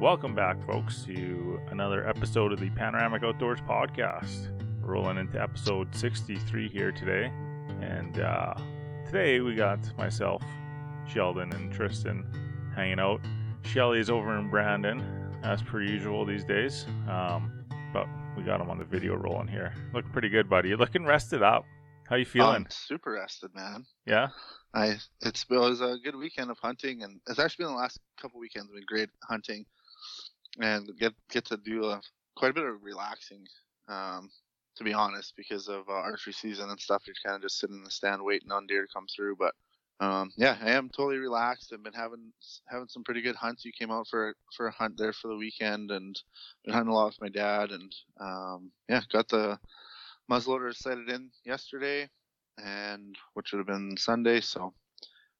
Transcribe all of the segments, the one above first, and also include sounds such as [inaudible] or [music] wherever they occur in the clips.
Welcome back, folks, to another episode of the Panoramic Outdoors podcast. Rolling into episode 63 here today. And uh, today we got myself, Sheldon, and Tristan hanging out. Shelly is over in Brandon, as per usual these days. Um, but we got him on the video rolling here. Look pretty good, buddy. You're looking rested up. How you feeling? I'm super rested, man. yeah? I it's it was a good weekend of hunting, and it's actually been the last couple weekends been great hunting, and get get to do a, quite a bit of relaxing. Um, to be honest, because of uh, archery season and stuff, you're kind of just sitting in the stand waiting on deer to come through. But um, yeah, I am totally relaxed. I've been having having some pretty good hunts. You came out for for a hunt there for the weekend, and been hunting a lot with my dad, and um, yeah, got the muzzleloader sighted in yesterday, and which would have been Sunday. So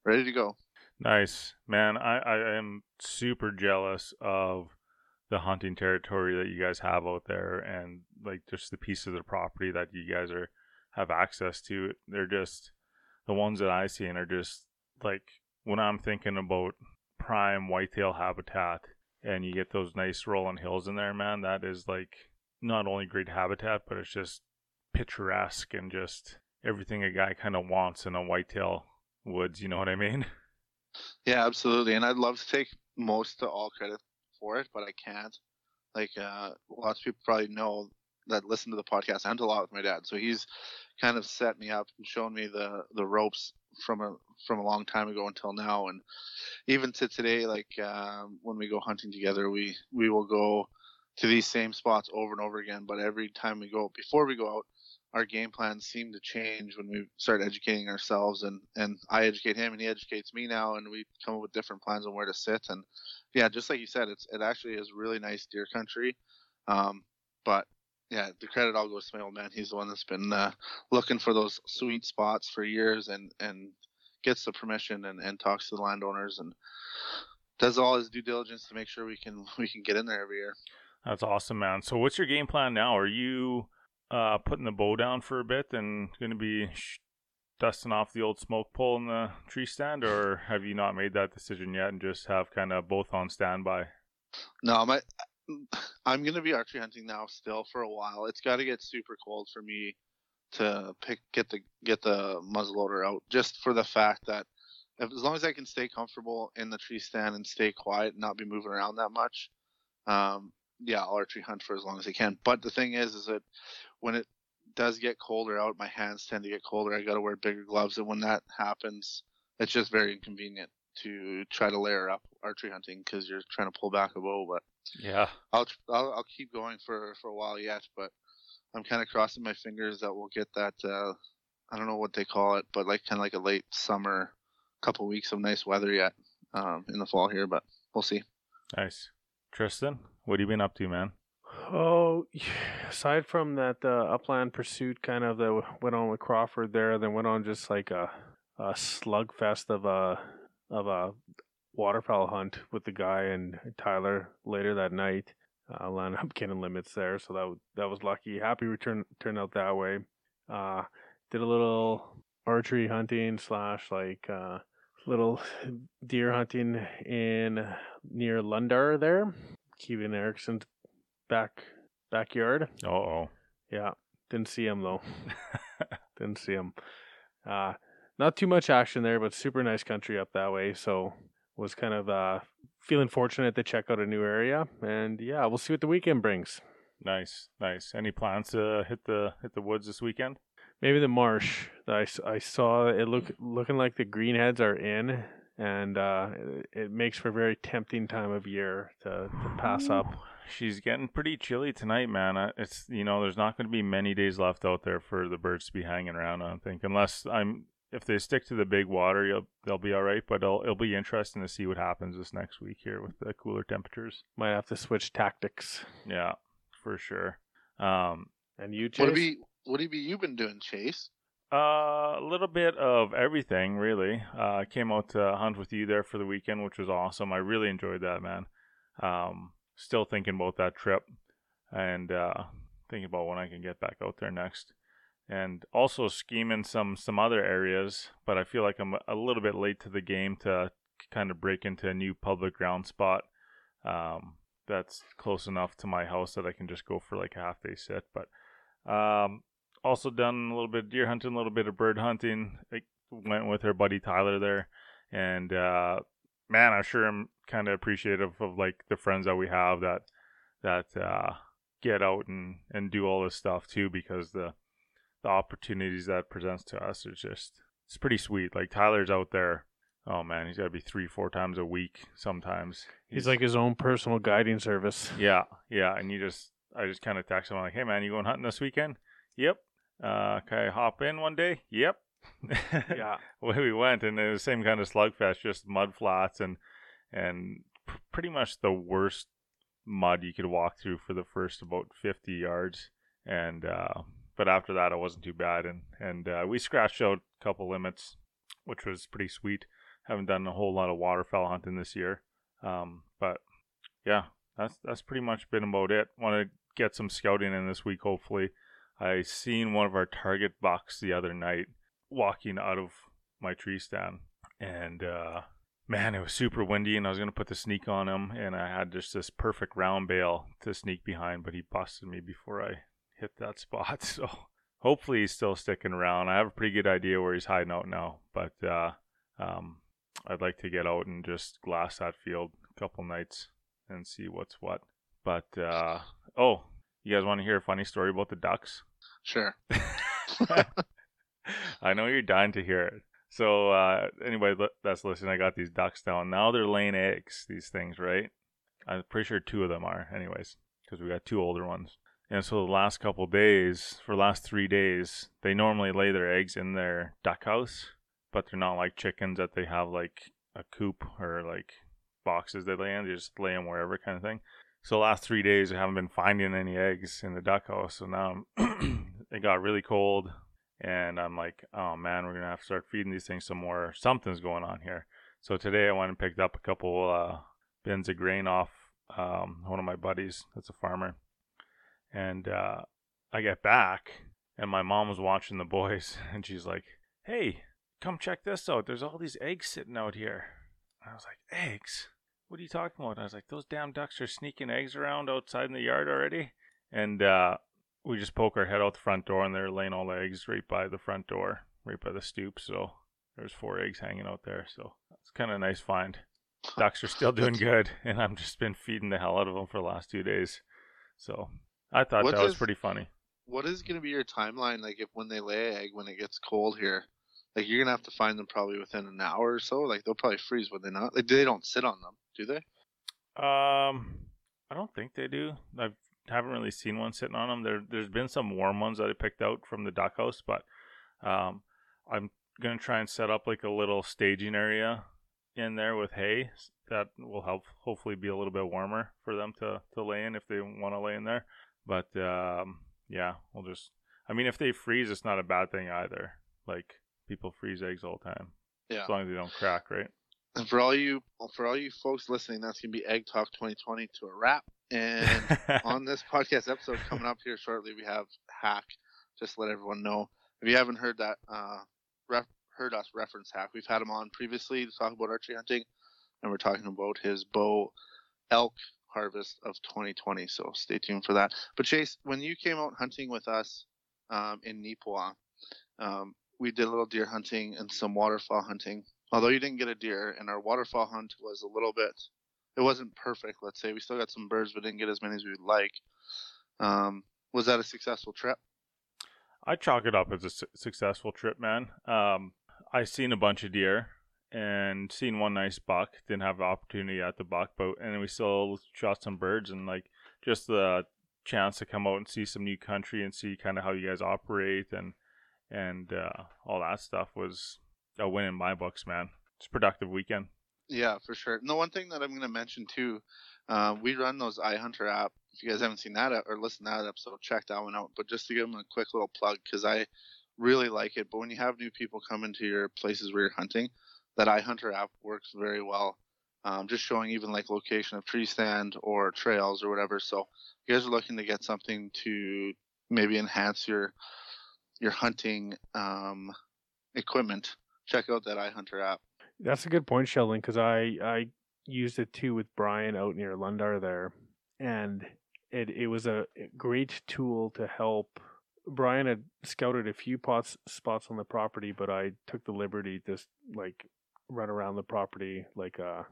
ready to go. Nice. Man, I, I am super jealous of the hunting territory that you guys have out there and like just the pieces of property that you guys are have access to. They're just the ones that I see and are just like when I'm thinking about prime whitetail habitat and you get those nice rolling hills in there, man, that is like not only great habitat, but it's just picturesque and just everything a guy kind of wants in a whitetail woods. You know what I mean? Yeah, absolutely. And I'd love to take most to all credit for it, but I can't. Like uh, lots of people probably know that listen to the podcast. I hunt a lot with my dad, so he's kind of set me up and shown me the the ropes from a from a long time ago until now, and even to today. Like um, when we go hunting together, we we will go to these same spots over and over again. But every time we go, before we go out, our game plans seem to change when we start educating ourselves and and I educate him and he educates me now and we come up with different plans on where to sit and yeah just like you said it's it actually is really nice deer country um but yeah the credit all goes to my old man he's the one that's been uh, looking for those sweet spots for years and and gets the permission and and talks to the landowners and does all his due diligence to make sure we can we can get in there every year That's awesome, man. So what's your game plan now? Are you uh, putting the bow down for a bit and going to be sh- dusting off the old smoke pole in the tree stand, or have you not made that decision yet and just have kind of both on standby? No, my I'm gonna be archery hunting now still for a while. It's got to get super cold for me to pick get the get the muzzleloader out, just for the fact that if, as long as I can stay comfortable in the tree stand and stay quiet and not be moving around that much, um, yeah, I'll archery hunt for as long as I can. But the thing is, is that when it does get colder out, my hands tend to get colder. I got to wear bigger gloves, and when that happens, it's just very inconvenient to try to layer up archery hunting because you're trying to pull back a bow. But Yeah. I'll, I'll I'll keep going for for a while yet, but I'm kind of crossing my fingers that we'll get that. Uh, I don't know what they call it, but like kind of like a late summer, couple weeks of nice weather yet um, in the fall here, but we'll see. Nice. Tristan, what have you been up to, man? Oh, aside from that uh, upland pursuit kind of that went on with Crawford there, then went on just like a, a slugfest of a of a waterfowl hunt with the guy and Tyler later that night. Uh, landed up [laughs] getting limits there, so that that was lucky. Happy we turned turned out that way. Uh, did a little archery hunting slash like uh, little [laughs] deer hunting in near Lundar there, Kevin Erickson's back backyard. Uh oh. Yeah, didn't see him though. [laughs] didn't see him. Uh, not too much action there, but super nice country up that way. So was kind of uh, feeling fortunate to check out a new area, and yeah, we'll see what the weekend brings. Nice, nice. Any plans to hit the hit the woods this weekend? Maybe the marsh I, I saw it look looking like the greenheads are in, and uh, it, it makes for a very tempting time of year to, to pass up. She's getting pretty chilly tonight, man. Uh, It's you know, there's not going to be many days left out there for the birds to be hanging around. I don't think, unless I'm if they stick to the big water, you'll, they'll be all right. But it'll it'll be interesting to see what happens this next week here with the cooler temperatures. Might have to switch tactics. Yeah, for sure. Um, And you, What Chase? have you What have you been doing, Chase? Uh, a little bit of everything, really. Uh, I came out to hunt with you there for the weekend, which was awesome. I really enjoyed that, man. Um, still thinking about that trip, and uh, thinking about when I can get back out there next. And also scheming some some other areas, but I feel like I'm a little bit late to the game to kind of break into a new public ground spot. Um, that's close enough to my house that I can just go for like a half day sit. But um, also done a little bit of deer hunting, a little bit of bird hunting. I went with our buddy Tyler there, and uh, man, I'm sure I'm kind of appreciative of like the friends that we have that that uh, get out and and do all this stuff too because the the opportunities that presents to us is just it's pretty sweet. Like Tyler's out there. Oh man, he's got to be three, four times a week sometimes. He's like his own personal guiding service. [laughs] Yeah, yeah, and you just I just kind of text him I'm like, "Hey man, you going hunting this weekend?" Yep. Uh, can I hop in one day? Yep. [laughs] Yeah. Away we went, and it was the same kind of slugfest, just mud flats and and pr- pretty much the worst mud you could walk through for the first about 50 yards, and uh, but after that it wasn't too bad, and and uh, we scratched out a couple limits, which was pretty sweet. Haven't done a whole lot of waterfowl hunting this year, um, but yeah, that's that's pretty much been about it. Want to get some scouting in this week, hopefully. I seen one of our target bucks the other night walking out of my tree stand, and uh, man, it was super windy, and I was gonna put the sneak on him, and I had just this perfect round bale to sneak behind, but he busted me before I hit that [laughs] spot. So hopefully he's still sticking around. I have a pretty good idea where he's hiding out now, but uh, um, I'd like to get out and just glass that field a couple nights and see what's what. But uh, oh, you guys want to hear a funny story about the ducks? Sure. [laughs] [laughs] I know you're dying to hear it. So uh, anybody that's listening, I got these ducks down. Now they're laying eggs. These things, right? I'm pretty sure two of them are, anyways, because we got two older ones. And so the last couple days, for last three days, they normally lay their eggs in their duck house, but they're not like chickens that they have like a coop or like boxes they lay in. They just lay them wherever, kind of thing. So the last three days, I haven't been finding any eggs in the duck house. So now [clears throat] it got really cold, and I'm like, oh man, we're gonna have to start feeding these things some more. Something's going on here. So today I went and picked up a couple uh, bins of grain off um, one of my buddies that's a farmer, and uh, I get back, and my mom was watching the boys, [laughs] and she's like, hey, come check this out. There's all these eggs sitting out here. I was like, eggs? What are you talking about? And I was like, those damn ducks are sneaking eggs around outside in the yard already. And uh, we just poke our head out the front door, and they're laying all the eggs right by the front door, right by the stoop. So there's four eggs hanging out there. So it's kind of a nice find. Ducks are still [laughs] doing good, and I've just been feeding the hell out of them for the last two days. So I thought What that was pretty funny. What is going to be your timeline? Like, if when they lay an egg, when it gets cold here, like you're gonna have to find them probably within an hour or so. Like they'll probably freeze, would they not? Like they don't sit on them, do they? Um, I don't think they do. I haven't really seen one sitting on them. There, there's been some warm ones that I picked out from the duck house, but um, I'm gonna try and set up like a little staging area in there with hay that will help hopefully be a little bit warmer for them to to lay in if they want to lay in there. But um, yeah, we'll just. I mean, if they freeze, it's not a bad thing either. Like people freeze eggs all the time, Yeah. as long as they don't crack, right? And for all you for all you folks listening, that's gonna be Egg Talk 2020 to a wrap. And [laughs] on this podcast episode coming up here shortly, we have Hack. Just to let everyone know. If you haven't heard that, uh, ref- heard us reference Hack, we've had him on previously to talk about archery hunting, and we're talking about his bow elk harvest of 2020. So stay tuned for that. But Chase, when you came out hunting with us um, in Neepawa, um, we did a little deer hunting and some waterfowl hunting. Although you didn't get a deer, and our waterfowl hunt was a little bit, it wasn't perfect. Let's say we still got some birds, but didn't get as many as we'd like. Um, was that a successful trip? I chalk it up as a su- successful trip, man. Um, I seen a bunch of deer and seen one nice buck. Didn't have the opportunity at the buck, but and we still shot some birds and like just the chance to come out and see some new country and see kind of how you guys operate and and uh, all that stuff was a win in my books, man. It's a productive weekend. Yeah, for sure. And the one thing that I'm going to mention too, uh, we run those iHunter app. If you guys haven't seen that or listened to that episode, check that one out. But just to give them a quick little plug, because I really like it. But when you have new people come into your places where you're hunting, that iHunter app works very well. Um, just showing even like location of tree stand or trails or whatever. So if you guys are looking to get something to maybe enhance your your hunting um, equipment, check out that iHunter app. That's a good point, Sheldon, because I I used it too with Brian out near Lundar there, and it it was a great tool to help. Brian had scouted a few pots, spots on the property, but I took the liberty to like run around the property like a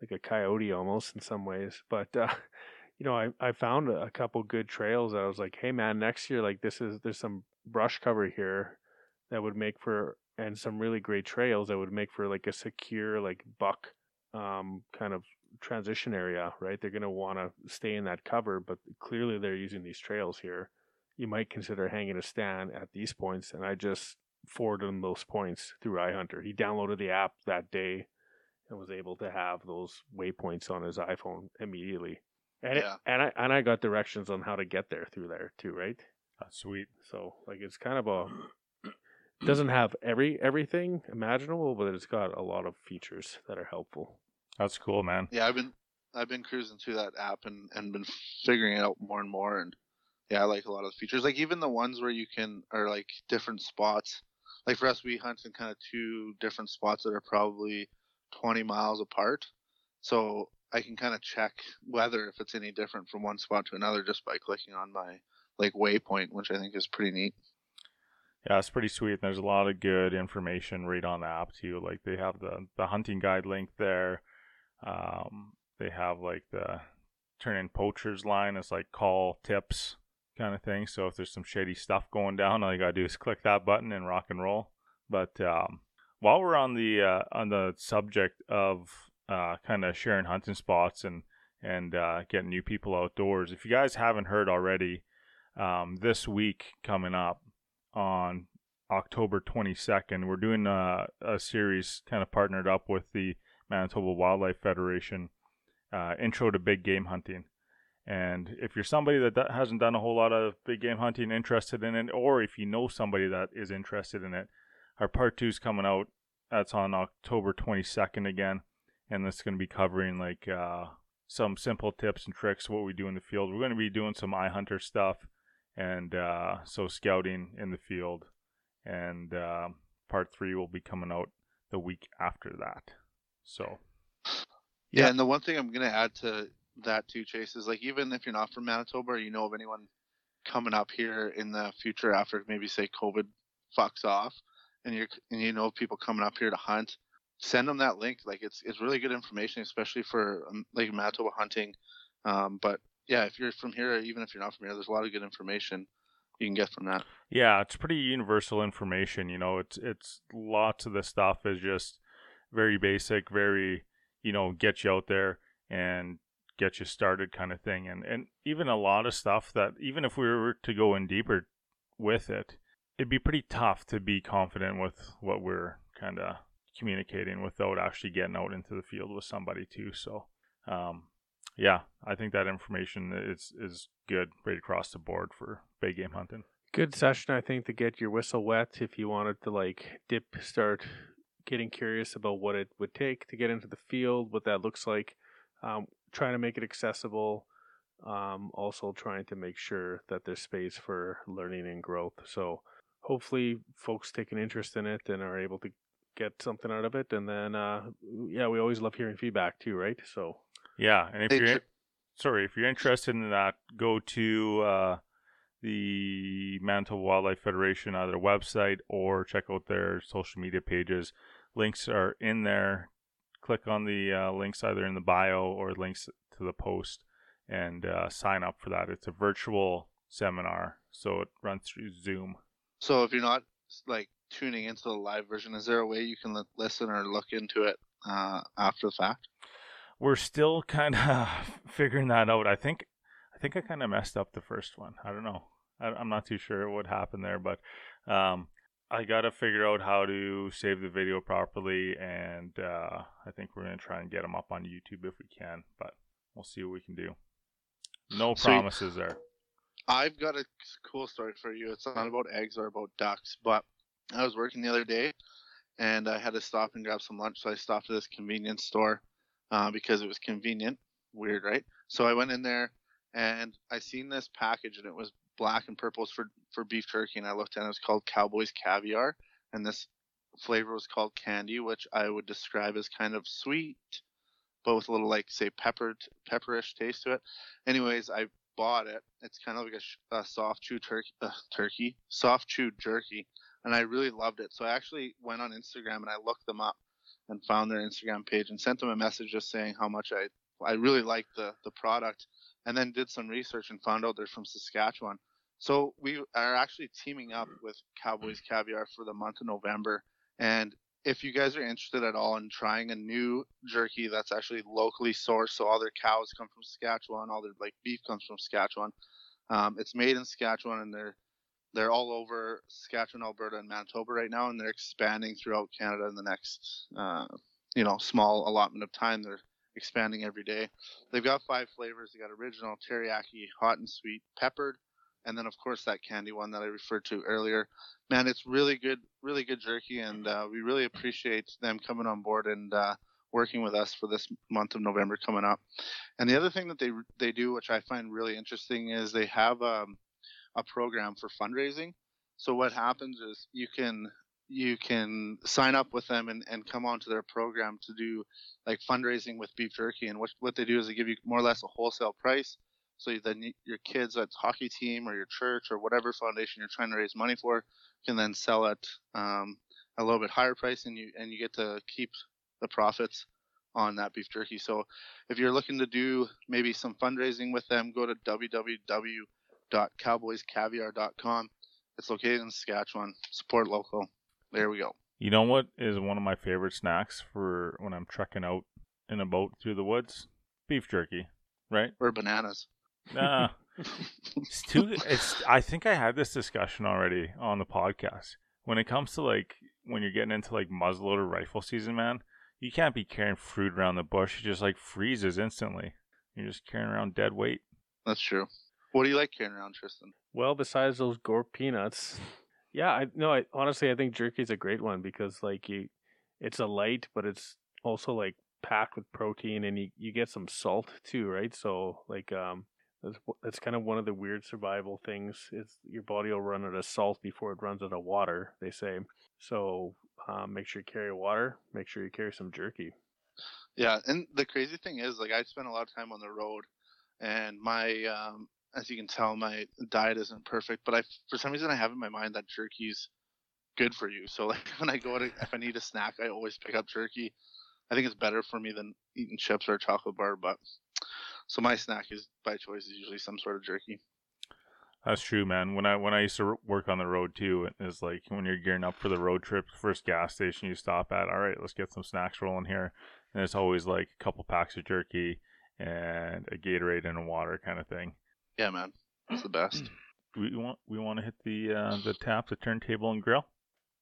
like a coyote almost in some ways. But uh, [laughs] you know, I I found a couple good trails. I was like, hey man, next year like this is there's some brush cover here that would make for and some really great trails that would make for like a secure like buck um, kind of transition area, right? They're going to want to stay in that cover, but clearly they're using these trails here. You might consider hanging a stand at these points, and I just forwarded him those points through iHunter. He downloaded the app that day and was able to have those waypoints on his iPhone immediately. And Yeah. it, and I and I got directions on how to get there through there too, right? That's sweet. So like it's kind of a [clears throat] [clears throat] doesn't have every everything imaginable, but it's got a lot of features that are helpful. That's cool, man. Yeah, I've been I've been cruising through that app and and been figuring it out more and more. And yeah, I like a lot of the features. Like even the ones where you can are like different spots. Like for us, we hunt in kind of two different spots that are probably 20 miles apart. So I can kind of check whether if it's any different from one spot to another just by clicking on my like waypoint, which I think is pretty neat. Yeah, it's pretty sweet. There's a lot of good information right on the app too. Like they have the the hunting guide link there. Um, they have like the turn in poachers line. It's like call tips kind of thing. So if there's some shady stuff going down, all you gotta do is click that button and rock and roll. But um, while we're on the uh, on the subject of uh, kind of sharing hunting spots and and uh, getting new people outdoors, if you guys haven't heard already, um, this week coming up on October 22nd. We're doing a, a series kind of partnered up with the Manitoba Wildlife Federation, uh, Intro to Big Game Hunting. And if you're somebody that do- hasn't done a whole lot of big game hunting, interested in it, or if you know somebody that is interested in it, our part two is coming out. That's on October 22nd again. And that's going to be covering like uh, some simple tips and tricks, what we do in the field. We're going to be doing some iHunter stuff and uh, so scouting in the field. And uh, part three will be coming out the week after that. So Yeah, Yeah. and the one thing I'm gonna add to that too, Chase, is like even if you're not from Manitoba or you know of anyone coming up here in the future after maybe say COVID fucks off, and you and you know people coming up here to hunt, send them that link. Like it's it's really good information, especially for um, like Manitoba hunting. Um, but yeah, if you're from here, even if you're not from here, there's a lot of good information you can get from that. Yeah, it's pretty universal information. You know, it's it's lots of the stuff is just very basic, very you know, get you out there and get you started kind of thing. And and even a lot of stuff that even if we were to go in deeper with it, it'd be pretty tough to be confident with what we're kind of communicating without actually getting out into the field with somebody too. So, um, yeah, I think that information is is good right across the board for bay game hunting. Good session, I think, to get your whistle wet if you wanted to like dip, start getting curious about what it would take to get into the field, what that looks like. Um, trying to make it accessible. Um, also trying to make sure that there's space for learning and growth. So hopefully, folks take an interest in it and are able to get something out of it. And then, uh, yeah, we always love hearing feedback too, right? So Yeah, and if Hey, you're Tr- sorry, if you're interested in that, go to uh, the Manitoba Wildlife Federation either website or check out their social media pages. Links are in there. Click on the uh, links either in the bio or links to the post and uh, sign up for that. It's a virtual seminar, so it runs through Zoom. So if you're not like tuning into the live version, is there a way you can li- listen or look into it uh, after the fact? We're still kind of [laughs] figuring that out. I think, I think I kind of messed up the first one. I don't know. I, I'm not too sure what happened there, but um, I gotta figure out how to save the video properly, and uh, I think we're gonna try and get them up on YouTube if we can. But we'll see what we can do. No promises there. I've got a cool story for you. It's not about eggs or about ducks, but I was working the other day and I had to stop and grab some lunch. So I stopped at this convenience store uh, because it was convenient. Weird, right? So I went in there and I seen this package and it was black and purple for for beef jerky. And I looked and it, was called Cowboys Caviar, and this flavor was called candy, which I would describe as kind of sweet but with a little like say peppered pepperish taste to it. Anyways, I bought it. It's kind of like a, a soft chew turkey, uh, turkey, soft chew jerky, and I really loved it. So I actually went on Instagram and I looked them up and found their Instagram page and sent them a message just saying how much I I really liked the the product, and then did some research and found out they're from Saskatchewan. So we are actually teaming up with Cowboys Caviar for the month of November, and if you guys are interested at all in trying a new jerky that's actually locally sourced, so all their cows come from Saskatchewan, all their like beef comes from Saskatchewan. Um, it's made in Saskatchewan, and they're they're all over Saskatchewan, Alberta, and Manitoba right now, and they're expanding throughout Canada in the next uh, you know small allotment of time. They're expanding every day. They've got five flavors. They got original, teriyaki, hot and sweet, peppered, and then of course that candy one that I referred to earlier. Man, it's really good, really good jerky, and uh, we really appreciate them coming on board and uh, working with us for this month of November coming up. And the other thing that they they do, which I find really interesting, is they have um, a program for fundraising. So what happens is you can you can sign up with them and, and come onto their program to do like fundraising with beef jerky. And what what they do is they give you more or less a wholesale price. So then your kids at hockey team or your church or whatever foundation you're trying to raise money for can then sell at um, a little bit higher price and you and you get to keep the profits on that beef jerky. So if you're looking to do maybe some fundraising with them go to www.cowboyscaviar.com it's located in saskatchewan support local there we go. You know what is one of my favorite snacks for when I'm trekking out in a boat through the woods? Beef jerky, right? Or bananas. Nah. [laughs] it's too it's I think I had this discussion already on the podcast. When it comes to like when you're getting into like muzzleloader rifle season, man, you can't be carrying fruit around the bush. It just like freezes instantly. You're just carrying around dead weight. That's true. What do you like carrying around, Tristan? Well, besides those gore peanuts, yeah, I no, I honestly I think jerky is a great one because like you, it's a light, but it's also like packed with protein, and you you get some salt too, right? So like um, that's that's kind of one of the weird survival things is your body will run out of salt before it runs out of water. They say so. Um, make sure you carry water. Make sure you carry some jerky. Yeah, and the crazy thing is, like, I spend a lot of time on the road, and my um, as you can tell, my diet isn't perfect, but I for some reason I have in my mind that jerky's good for you. So [laughs] like when I go to if I need a snack, I always pick up jerky. I think it's better for me than eating chips or a chocolate bar, but so my snack is by choice is usually some sort of jerky. That's true, man. When I when I used to work on the road too, it is like when you're gearing up for the road trip, first gas station you stop at. All right, let's get some snacks rolling here, and it's always like a couple packs of jerky and a Gatorade and a water kind of thing. Yeah, man, it's the best. we want we want to hit the uh, the tap, the turntable, and grill.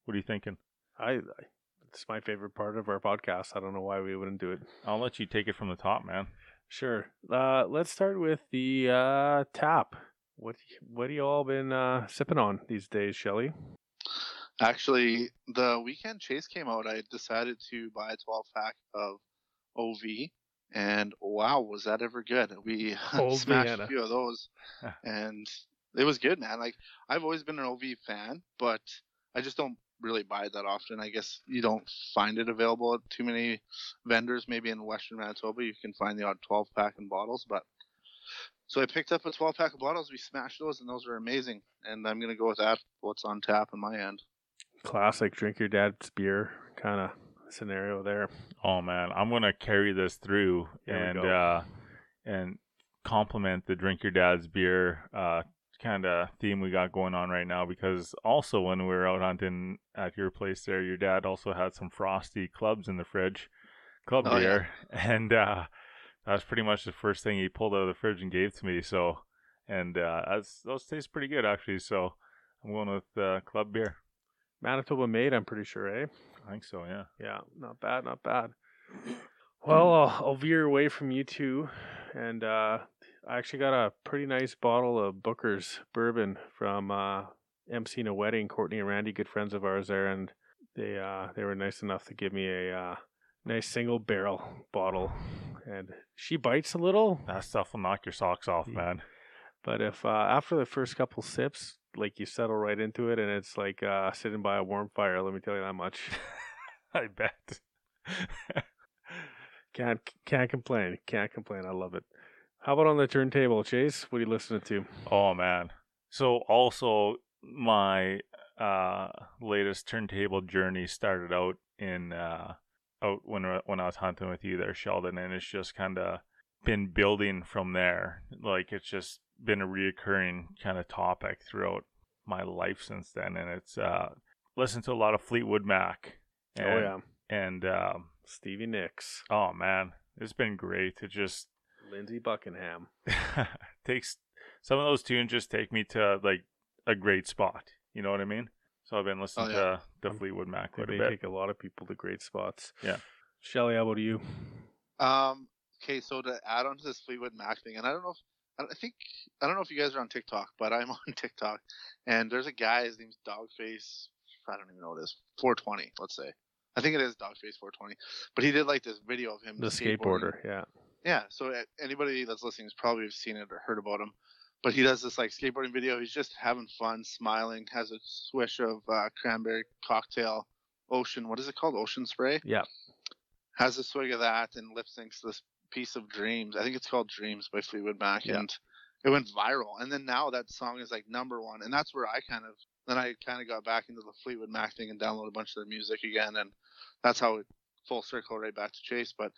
What are you thinking? I, I it's my favorite part of our podcast. I don't know why we wouldn't do it. I'll let you take it from the top, man. Sure. Uh, let's start with the uh, tap. What what have you all been uh, sipping on these days, Shelly? Actually, the weekend chase came out. I decided to buy a 12 pack of OV and wow, was that ever good? [laughs] We [laughs] smashed Vienna. a few of those, and it was good, man. Like I've always been an OV fan, but I just don't really buy it that often. I guess you don't find it available at too many vendors. Maybe in Western Manitoba, you can find the odd 12 pack in bottles, but so I picked up a 12 pack of bottles. We smashed those, and those were amazing. And I'm gonna go with that. What's on tap in my end? Classic. Drink your dad's beer, kind of scenario there. Oh man, I'm gonna carry this through and uh, and complement the drink your dad's beer uh, kind of theme we got going on right now because also when we were out hunting at your place there, your dad also had some frosty clubs in the fridge, club oh, beer, yeah. [laughs] and uh, that was pretty much the first thing he pulled out of the fridge and gave to me. So, and uh, that's those taste pretty good actually. So I'm going with uh, club beer. Manitoba made, I'm pretty sure, eh? I think so, yeah. Yeah, not bad, not bad. [clears throat] Well, I'll, I'll veer away from you two, and uh, I actually got a pretty nice bottle of Booker's bourbon from uh, MC in a wedding. Courtney and Randy, good friends of ours there, and they uh, they were nice enough to give me a uh, nice single barrel bottle. And she bites a little. That stuff will knock your socks off, man. But if uh, after the first couple sips, like you settle right into it, and it's like uh, sitting by a warm fire. Let me tell you that much. [laughs] I bet. [laughs] Can't can't complain. Can't complain. I love it. How about on the turntable, Chase? What are you listening to? Oh man. So also my uh latest turntable journey started out in uh out when when I was hunting with you there, Sheldon, and it's just kind of been building from there. Like it's just been a reoccurring kind of topic throughout my life since then, and it's uh listened to a lot of Fleetwood Mac. And, oh yeah, and um, Stevie Nicks, oh man, it's been great. It just Lindsey Buckingham. [laughs] takes some of those tunes just take me to like a great spot. You know what I mean? So I've been listening Oh, yeah. to the Um, Fleetwood Mac They quite a may bit. take a lot of people to great spots. Yeah. Shelly, how about you? Um. Okay, so to add on to this Fleetwood Mac thing, and I don't know if I think I don't know if you guys are on TikTok, but I'm [laughs] on TikTok, and there's a guy. His name's Dogface. I don't even know what it is. 420, let's say. I think it is Dogface 420. But he did like this video of him. The skateboarder. Yeah. Yeah, so anybody that's listening has probably seen it or heard about him. But he does this like skateboarding video. He's just having fun, smiling. Has a swish of uh, cranberry cocktail, ocean. What is it called? Ocean spray. Yeah. Has a swig of that and lip syncs this piece of Dreams. I think it's called Dreams by Fleetwood Mac, Yeah. and it went viral. And then now that song is like number one, and that's where I kind of then I kind of got back into the Fleetwood Mac thing and downloaded a bunch of their music again, and that's how it full circle right back to Chase. But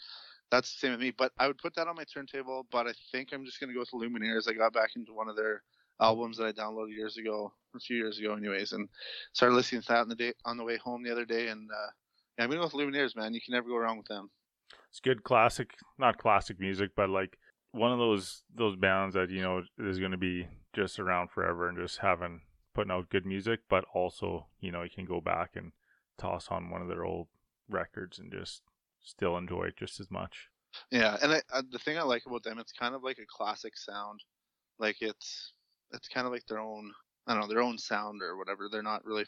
that's the same with me. But I would put that on my turntable. But I think I'm just gonna go with Lumineers. I got back into one of their albums that I downloaded years ago, a few years ago, anyways, and started listening to that on the day on the way home the other day. And uh, yeah, I'm gonna go with Lumineers, man. You can never go wrong with them. It's good classic, not classic music, but like one of those those bands that you know is going to be just around forever and just having putting out good music, but also you know you can go back and toss on one of their old records and just still enjoy it just as much. Yeah, and I, uh, the thing I like about them, it's kind of like a classic sound. Like it's it's kind of like their own, I don't know, their own sound or whatever. They're not really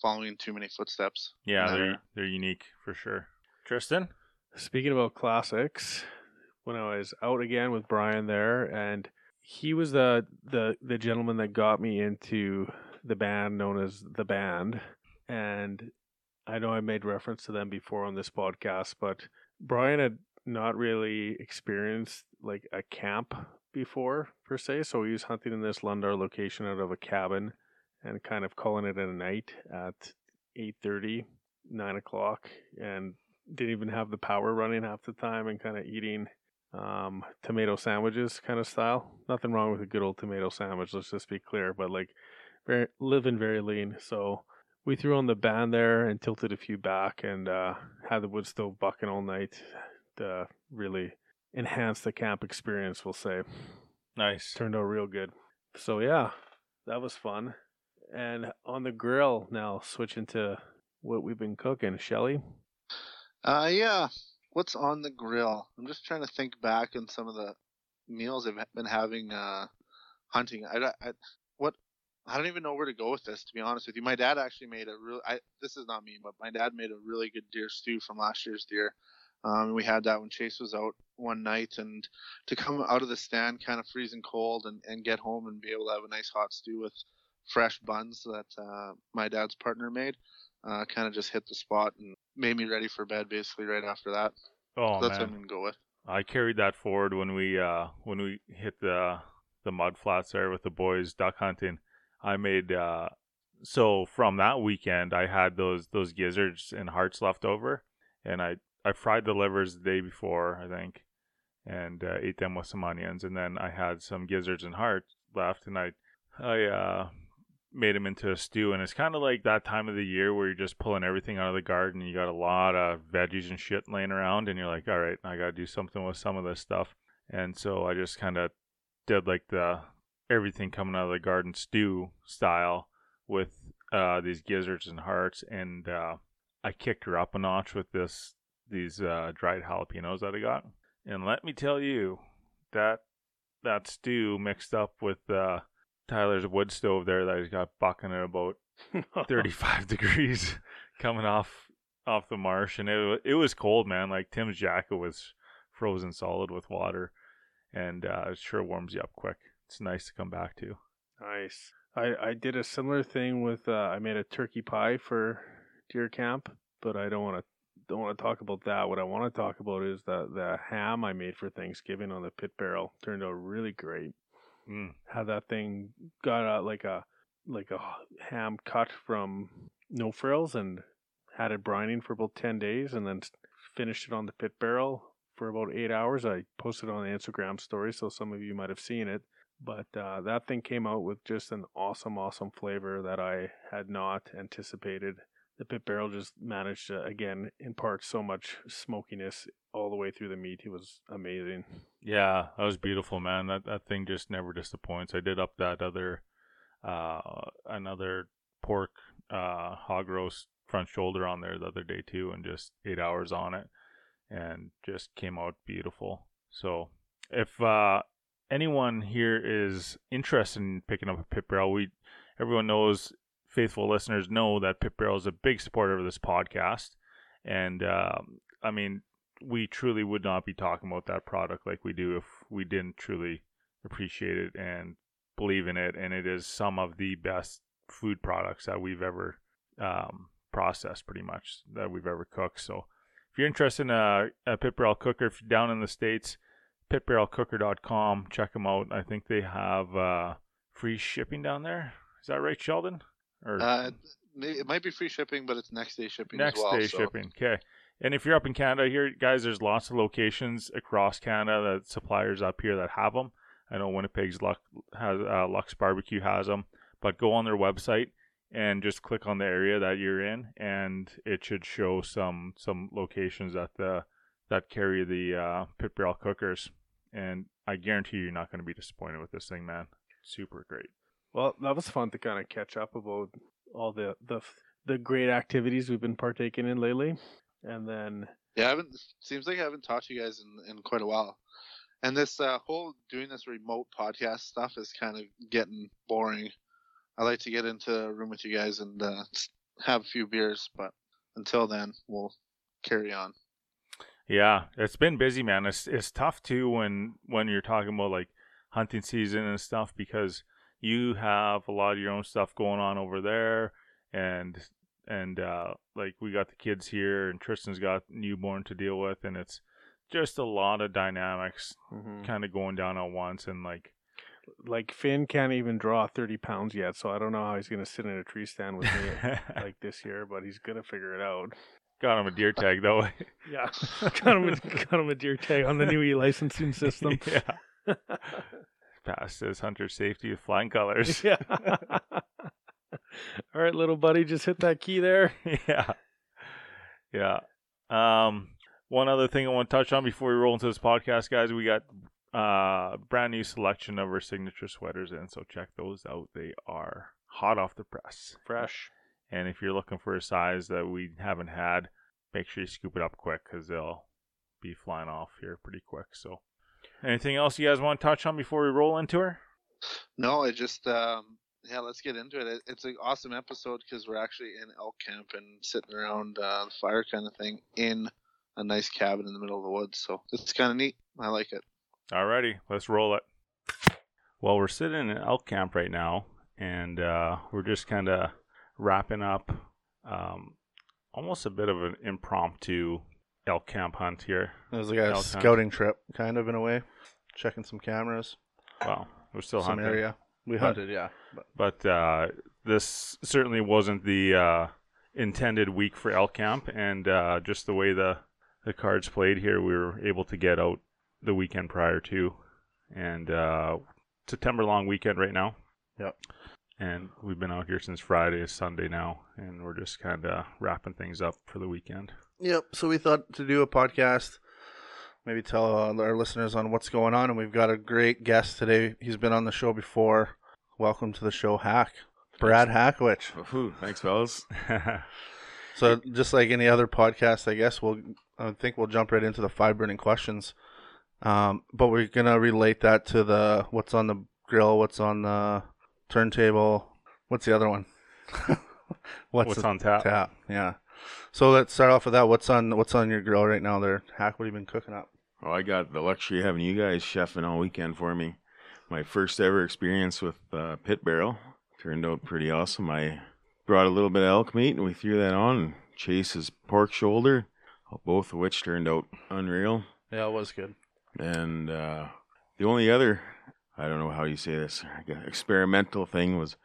following too many footsteps. Yeah, they're they're unique for sure. Tristan, Speaking about classics, when I was out again with Brian there, and he was the the the gentleman that got me into the band known as the band, and I know I made reference to them before on this podcast, but Brian had not really experienced like a camp before per se, so he was hunting in this Lundar location out of a cabin and kind of calling it a night at 8.30 9 o'clock. And didn't even have the power running half the time and kind of eating um, tomato sandwiches kind of style. Nothing wrong with a good old tomato sandwich, let's just be clear, but like very living very lean. So we threw on the band there and tilted a few back and uh, had the wood stove bucking all night to really enhance the camp experience, we'll say. nice. Turned out real good. So yeah, that was fun. And on the grill now, switching to what we've been cooking. Shelly? Uh, yeah. What's on the grill? I'm just trying to think back on some of the meals I've been having uh, hunting. I, I, what I don't even know where to go with this. To be honest with you, my dad actually made a real. I this is not me, but my dad made a really good deer stew from last year's deer. Um, we had that when Chase was out one night, and to come out of the stand kind of freezing cold and, and get home and be able to have a nice hot stew with fresh buns that uh, my dad's partner made, uh, kind of just hit the spot and made me ready for bed basically right after that. Oh That's what I'm gonna go with. I carried that forward when we uh when we hit the the mud flats there with the boys duck hunting. I made uh so from that weekend I had those those gizzards and hearts left over and I I fried the livers the day before I think and uh, ate them with some onions and then I had some gizzards and hearts left and I I uh made them into a stew and it's kind of like that time of the year where you're just pulling everything out of the garden you got a lot of veggies and shit laying around and you're like all right i gotta do something with some of this stuff. And so i just kind of did like the everything coming out of the garden stew style with uh, these gizzards and hearts and uh, i kicked her up a notch with this these uh, dried jalapenos that i got. And let me tell you that that stew mixed up with uh, Tyler's wood stove there that he's got bucking at about [laughs] 35 degrees [laughs] coming off off the marsh and it, it was cold man like tim's jacket was frozen solid with water and uh, it sure warms you up quick it's nice to come back to Nice. I, I did a similar thing with uh, I made a turkey pie for deer camp, but I don't want to don't want to talk about that. What I want to talk about is the the ham I made for Thanksgiving on the pit barrel turned out really great. Mm. How that thing got a, like a like a ham cut from no frills and had it brining for about ten days, and then finished it on the pit barrel for about eight hours. I posted on the Instagram story, so some of you might have seen it. But uh, that thing came out with just an awesome, awesome flavor that I had not anticipated. The pit barrel just managed to again impart so much smokiness all the way through the meat. It was amazing. Yeah, that was beautiful, man. That that thing just never disappoints. I did up that other, uh, another pork, uh, hog roast front shoulder on there the other day too, and just eight hours on it, and just came out beautiful. So, if uh, anyone here is interested in picking up a pit barrel, we everyone knows, faithful listeners know that Pit Barrel is a big supporter of this podcast, and um, I mean, we truly would not be talking about that product like we do if we didn't truly appreciate it and believe in it. And it is some of the best food products that we've ever um, processed, pretty much that we've ever cooked. So, if you're interested in a, a pit barrel cooker, if you're down in the states pitbarrelcooker.com. Check them out. I think they have uh, free shipping down there. Is that right, Sheldon? Or uh, it might be free shipping, but it's next day shipping. Next well, Next day so. shipping. Okay. And if you're up in Canada here, guys, there's lots of locations across Canada that suppliers up here that have them. I know Winnipeg's Lux, has uh, Lux Barbecue has them, but go on their website and just click on the area that you're in, and it should show some some locations that the that carry the uh, pit barrel cookers, and I guarantee you, you're not going to be disappointed with this thing, man. Super great. Well, that was fun to kind of catch up about all the the the great activities we've been partaking in lately, and then yeah, I haven't. Seems like I haven't talked to you guys in in quite a while, and this uh, whole doing this remote podcast stuff is kind of getting boring. I like to get into a room with you guys and uh, have a few beers, but until then, we'll carry on. Yeah, it's been busy, man. It's it's tough too when when you're talking about like hunting season and stuff because you have a lot of your own stuff going on over there and and uh like we got the kids here and Tristan's got newborn to deal with and it's just a lot of dynamics mm-hmm. kind of going down at once and like like Finn can't even draw 30 pounds yet, so I don't know how he's going to sit in a tree stand with me [laughs] like this year, but he's going to figure it out. Got him a deer tag though. [laughs] yeah, got him a, got him a deer tag on the new [laughs] e licensing system. yeah, passed his hunter safety with flying colors. [laughs] yeah. All right, little buddy, just hit that key there. [laughs] yeah, yeah. Um, one other thing I want to touch on before we roll into this podcast, guys, we got uh brand new selection of our signature sweaters in, so check those out. They are hot off the press, fresh. And if you're looking for a size that we haven't had, make sure you scoop it up quick because they'll be flying off here pretty quick. So, anything else you guys want to touch on before we roll into her? No, I just um, yeah, let's get into it. It's an awesome episode because we're actually in elk camp and sitting around uh, the fire kind of thing in a nice cabin in the middle of the woods. So it's kind of neat. I like it. Alrighty, let's roll it. Well, we're sitting in elk camp right now, and uh, we're just kind of wrapping up um, almost a bit of an impromptu elk camp hunt here. It was like a elk scouting hunt. trip, kind of in a way, checking some cameras. Well, we're still some hunting. area. We hunted, yeah. But, but uh, this certainly wasn't the uh, intended week for elk camp, and uh, just the way the the cards played here, we were able to get out the weekend prior to, and uh, September long weekend right now. Yep and we've been out here since Friday, Sunday now, and we're just kind of wrapping things up for the weekend. Yep. So we thought to do a podcast, maybe tell our listeners on what's going on, and we've got a great guest today. He's been on the show before. Welcome to the show, Hack, Brad Hackowich. Ooh, thanks, fellas. [laughs] so just like any other podcast, I guess we'll I think we'll jump right into the five burning questions. Um, but we're gonna relate that to the what's on the grill, what's on the turntable. What's the other one? [laughs] what's, what's on tap? Tap. Yeah. So let's start off with that. What's on What's on your grill right now? There, Hack. What have you been cooking up? Well, I got the luxury of having you guys chefing all weekend for me. My first ever experience with uh, pit barrel turned out pretty awesome. I brought a little bit of elk meat and we threw that on. Chase's pork shoulder, both of which turned out unreal. Yeah, it was good. And uh, the only other, I don't know how you say this, experimental thing was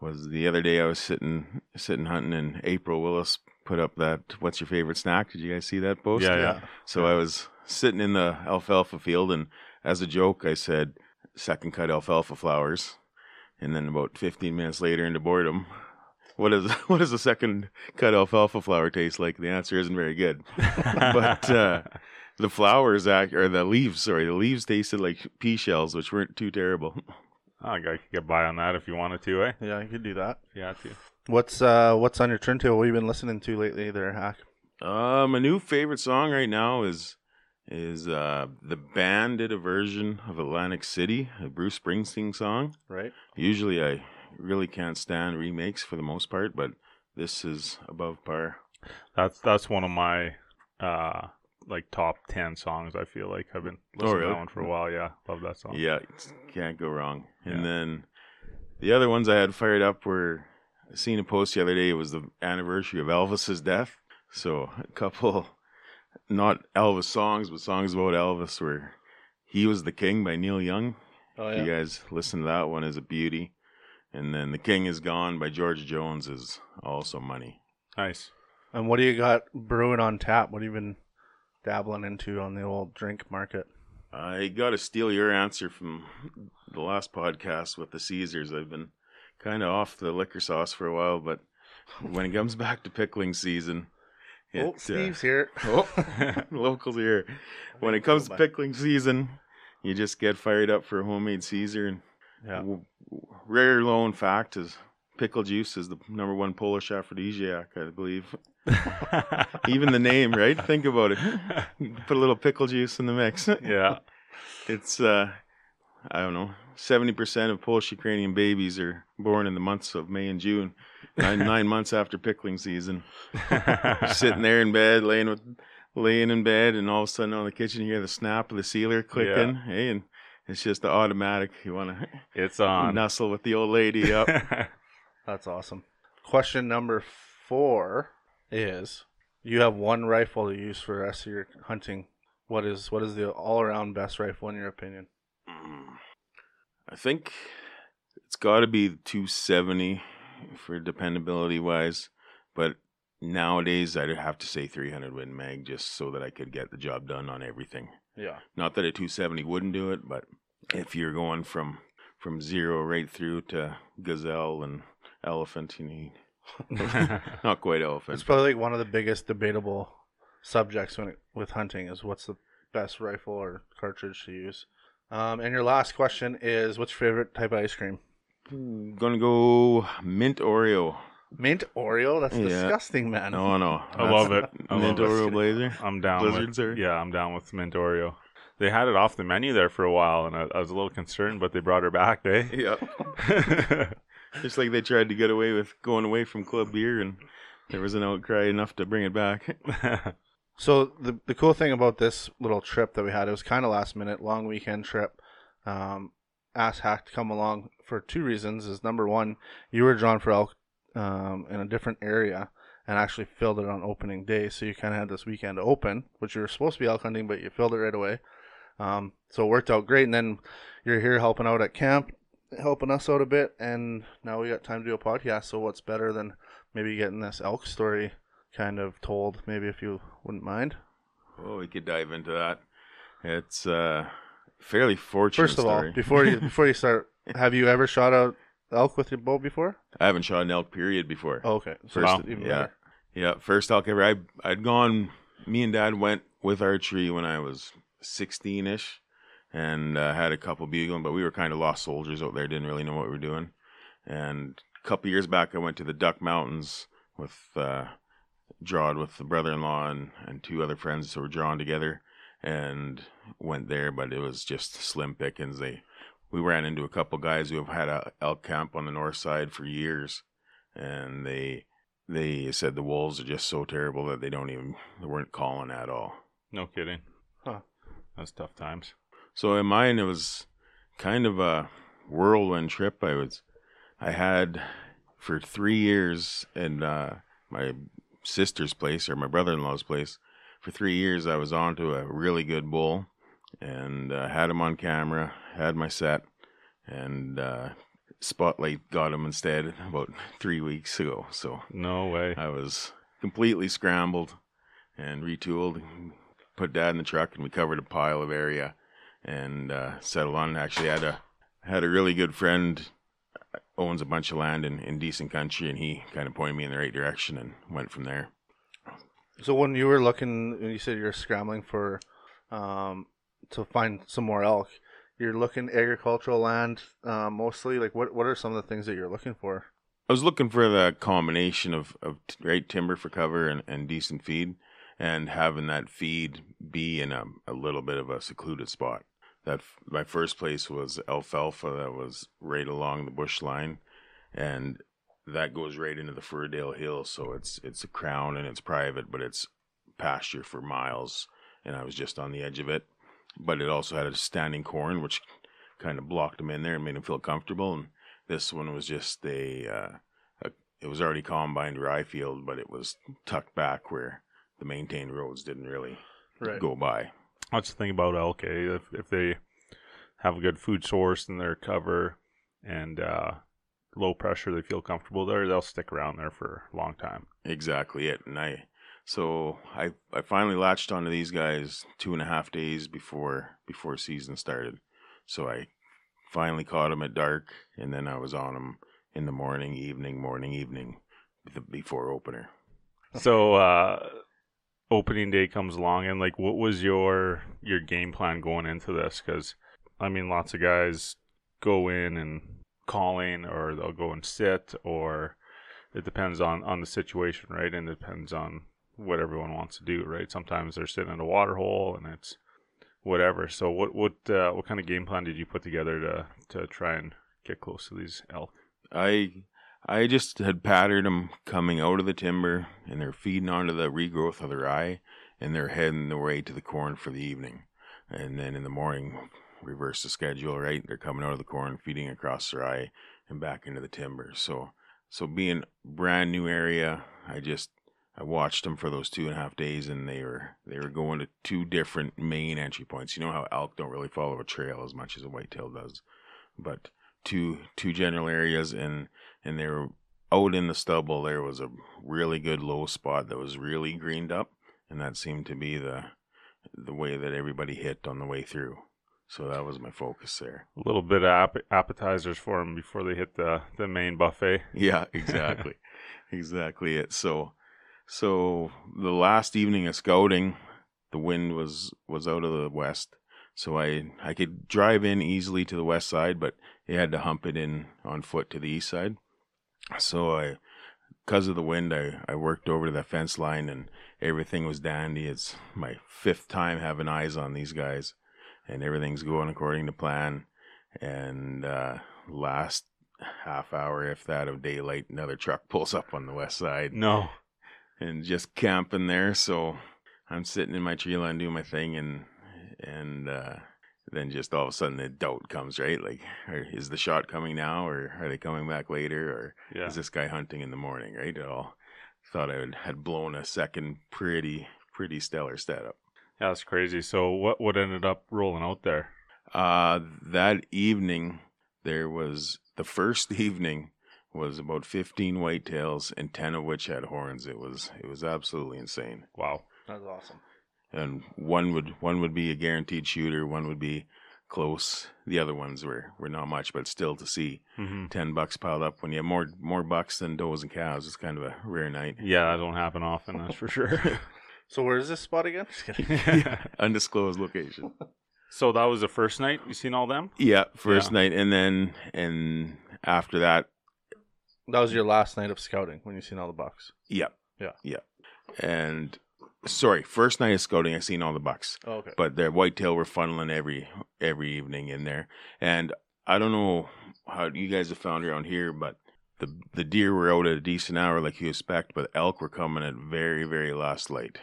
was the other day I was sitting sitting hunting and April Willis put up that what's your favorite snack? Did you guys see that post? Yeah, yeah. So I was sitting in the alfalfa field and as a joke I said second cut alfalfa flowers. And then about 15 minutes later into boredom, what is [laughs] what does a second cut alfalfa flower taste like? The answer isn't very good. [laughs] but uh, the flowers act or the leaves, sorry, the leaves tasted like pea shells, which weren't too terrible. I could get by on that if you wanted to, eh? Yeah, you could do that. If you had to. What's uh what's on your turntable? What have you been listening to lately there, Hack? Uh, my new favorite song right now is is uh the band did a version of Atlantic City, a Bruce Springsteen song. Right? Usually I really can't stand remakes for the most part, but this is above par. That's that's one of my uh like top ten songs. I feel like I've been listening to really? that one for a while. Yeah, love that song. Yeah, can't go wrong. And Yeah. then the other ones I had fired up were I seen a post the other day. It was the anniversary of Elvis's death. So a couple, not Elvis songs, but songs about Elvis were "He Was the King" by Neil Young. Oh If you guys listen to that one, is a beauty. And then "The King Is Gone" by George Jones is also money. Nice. And what do you got brewing on tap? What have you been dabbling into on the old drink market? I got to steal your answer from the last podcast with the Caesars. I've been kind of off the liquor sauce for a while, but when it comes back to pickling season, it, oh, uh, Steve's here. [laughs] oh, [laughs] locals here. When it comes to pickling season, you just get fired up for a homemade Caesar. And Yeah. rare known fact is pickle juice is the number one Polish aphrodisiac, I believe. [laughs] Even the name, right? Think about it. Put a little pickle juice in the mix. yeah. It's uh I don't know, seventy percent of Polish Ukrainian babies are born in the months of May and June. Nine [laughs] nine months after pickling season. [laughs] Sitting there in bed, laying with laying in bed and all of a sudden on the kitchen you hear the snap of the sealer clicking. Hey, and it's just the automatic. You wanna It's on. nuzzle with the old lady Yep. [laughs] That's awesome. Question number four is: You have one rifle to use for the rest of your hunting. What is what is the all around best rifle in your opinion? I think it's got to be 270 for dependability wise, but nowadays I'd have to say 300 Win Mag just so that I could get the job done on everything. Yeah. Not that a 270 wouldn't do it, but if you're going from from zero right through to gazelle and elephant, you need [laughs] [laughs] not quite elephant. It's probably like one of the biggest debatable subjects when it, with hunting is what's the best rifle or cartridge to use. Um, and your last question is: What's your favorite type of ice cream? Gonna go mint Oreo. Mint Oreo? That's Yeah. disgusting, man. No, no, I love it. I mint love it. Oreo Blazer. I'm down Blizzards with are- yeah, I'm down with mint Oreo. They had it off the menu there for a while, and I, I was a little concerned, but they brought her back, eh? [laughs] Yeah. [laughs] Just like they tried to get away with going away from club beer, and there was an outcry enough to bring it back. [laughs] So the the cool thing about this little trip that we had, it was kind of last minute, long weekend trip. Um, asked Hack to come along for two reasons. Is number one, you were drawn for elk um, in a different area and actually filled it on opening day, so you kind of had this weekend open, which you were supposed to be elk hunting, but you filled it right away. Um, so it worked out great, and then you're here helping out at camp, helping us out a bit, and now we got time to do a podcast. So what's better than maybe getting this elk story kind of told, maybe if you wouldn't mind. oh, we could dive into that. It's uh, fairly fortunate. First of all, before you [laughs] before you start, have you ever shot a elk with your bow before? I haven't shot an elk period before. Oh, okay, so Wow. even yeah, better. yeah. First elk ever. I I'd gone. Me and Dad went with archery when I was sixteen ish, and uh, had a couple bugling, but we were kind of lost soldiers out there. Didn't really know what we were doing. And a couple years back, I went to the Duck Mountains with uh, drawed with the brother-in-law and, and two other friends who were drawn together, and went there. But it was just slim pickings. They we ran into a couple guys who have had a elk camp on the north side for years, and they they said the wolves are just so terrible that they don't even they weren't calling at all. no kidding. Huh. That's tough times. So in mine, it was kind of a whirlwind trip. I was, I had for three years and uh, my sister's place or my brother-in-law's place for three years, I was on to a really good bull, and uh, had him on camera, had my set, and uh, Spotlight got him instead about [laughs] three weeks ago. So No way. I was completely scrambled and retooled, put Dad in the truck, and we covered a pile of area and uh, settled on. Actually, had a had a really good friend owns a bunch of land in, in decent country, and he kind of pointed me in the right direction and went from there. So when you were looking, you said you're scrambling for, um, to find some more elk, you're looking agricultural land, uh, mostly. Like, what what are some of the things that you're looking for? I was looking for the combination of, of t- right timber for cover and, and decent feed, and having that feed be in a, a little bit of a secluded spot. That f- my first place was alfalfa that was right along the bush line, and that goes right into the Furdale Hills. So it's it's a crown and it's private, but it's pasture for miles. And I was just on the edge of it, but it also had a standing corn, which kind of blocked him in there and made him feel comfortable. And this one was just a, uh, a it was already combined rye field, but it was tucked back where the maintained roads didn't really go by. That's the thing about elk. Eh? If if they have a good food source in their cover and uh, low pressure, they feel comfortable there. They'll stick around there for a long time. Exactly it. And I, so I, I finally latched onto these guys two and a half days before before season started. So I finally caught them at dark, and then I was on them in the morning, evening, morning, evening, before opener. So uh, opening day comes along, and like, what was your your game plan going into this? Because I mean, lots of guys go in and call in, or they'll go and sit, or it depends on on the situation, right? And it depends on what everyone wants to do, right? Sometimes they're sitting in a water hole, and it's whatever. So, what what uh, what kind of game plan did you put together to to try and get close to these elk? I I just had patterned them coming out of the timber, and they're feeding onto the regrowth of the rye, and they're heading their way to the corn for the evening. And then in the morning, reverse the schedule, right? They're coming out of the corn, feeding across the rye, and back into the timber. So, so being brand new area, I just I watched them for those two and a half days, and they were they were going to two different main entry points. You know how elk don't really follow a trail as much as a whitetail does, but two two general areas, and and they were oh, out in the stubble. There was a really good low spot that was really greened up, and that seemed to be the the way that everybody hit on the way through. So that was my focus there. A little bit of app- appetizers for them before they hit the the main buffet. [laughs] Yeah, exactly. [laughs] exactly it. So so the last evening of scouting, the wind was was out of the west. So I I could drive in easily to the west side, but you had to hump it in on foot to the east side. So I because of the wind, I, I worked over to that fence line and everything was dandy. It's my fifth time having eyes on these guys, and everything's going according to plan. And uh, last half hour, if that, of daylight, another truck pulls up on the west side No. and just camping there. So I'm sitting in my tree line doing my thing, and and uh, then just all of a sudden the doubt comes, right? Like, are, is the shot coming now, or are they coming back later, or Yeah. is this guy hunting in the morning? Right? It all thought I would, had blown a second pretty pretty stellar setup. Yeah, that's crazy. So what what ended up rolling out there? Uh, that evening there was the first [laughs] evening was about 15 whitetails and 10 of which had horns. It was it was absolutely insane. Wow. That's awesome. And one would one would be a guaranteed shooter, one would be close. The other ones were were not much, but still to see hmm ten bucks piled up when you have more more bucks than does and cows, it's kind of a rare night. Yeah, that don't happen often. That's for sure. [laughs] So where is this spot again? Just kidding. [laughs] Undisclosed location. so that was the first night. You seen all them? Yeah, first Yeah. night, and then and after that, That was your last night of scouting when you seen all the bucks. yeah, Yeah. yeah, and sorry, first night of scouting, I seen all the bucks. Oh, okay. but the whitetail were funneling every every evening in there. And I don't know how you guys have found around here, but the the deer were out at a decent hour like you expect, but elk were coming at very very last light.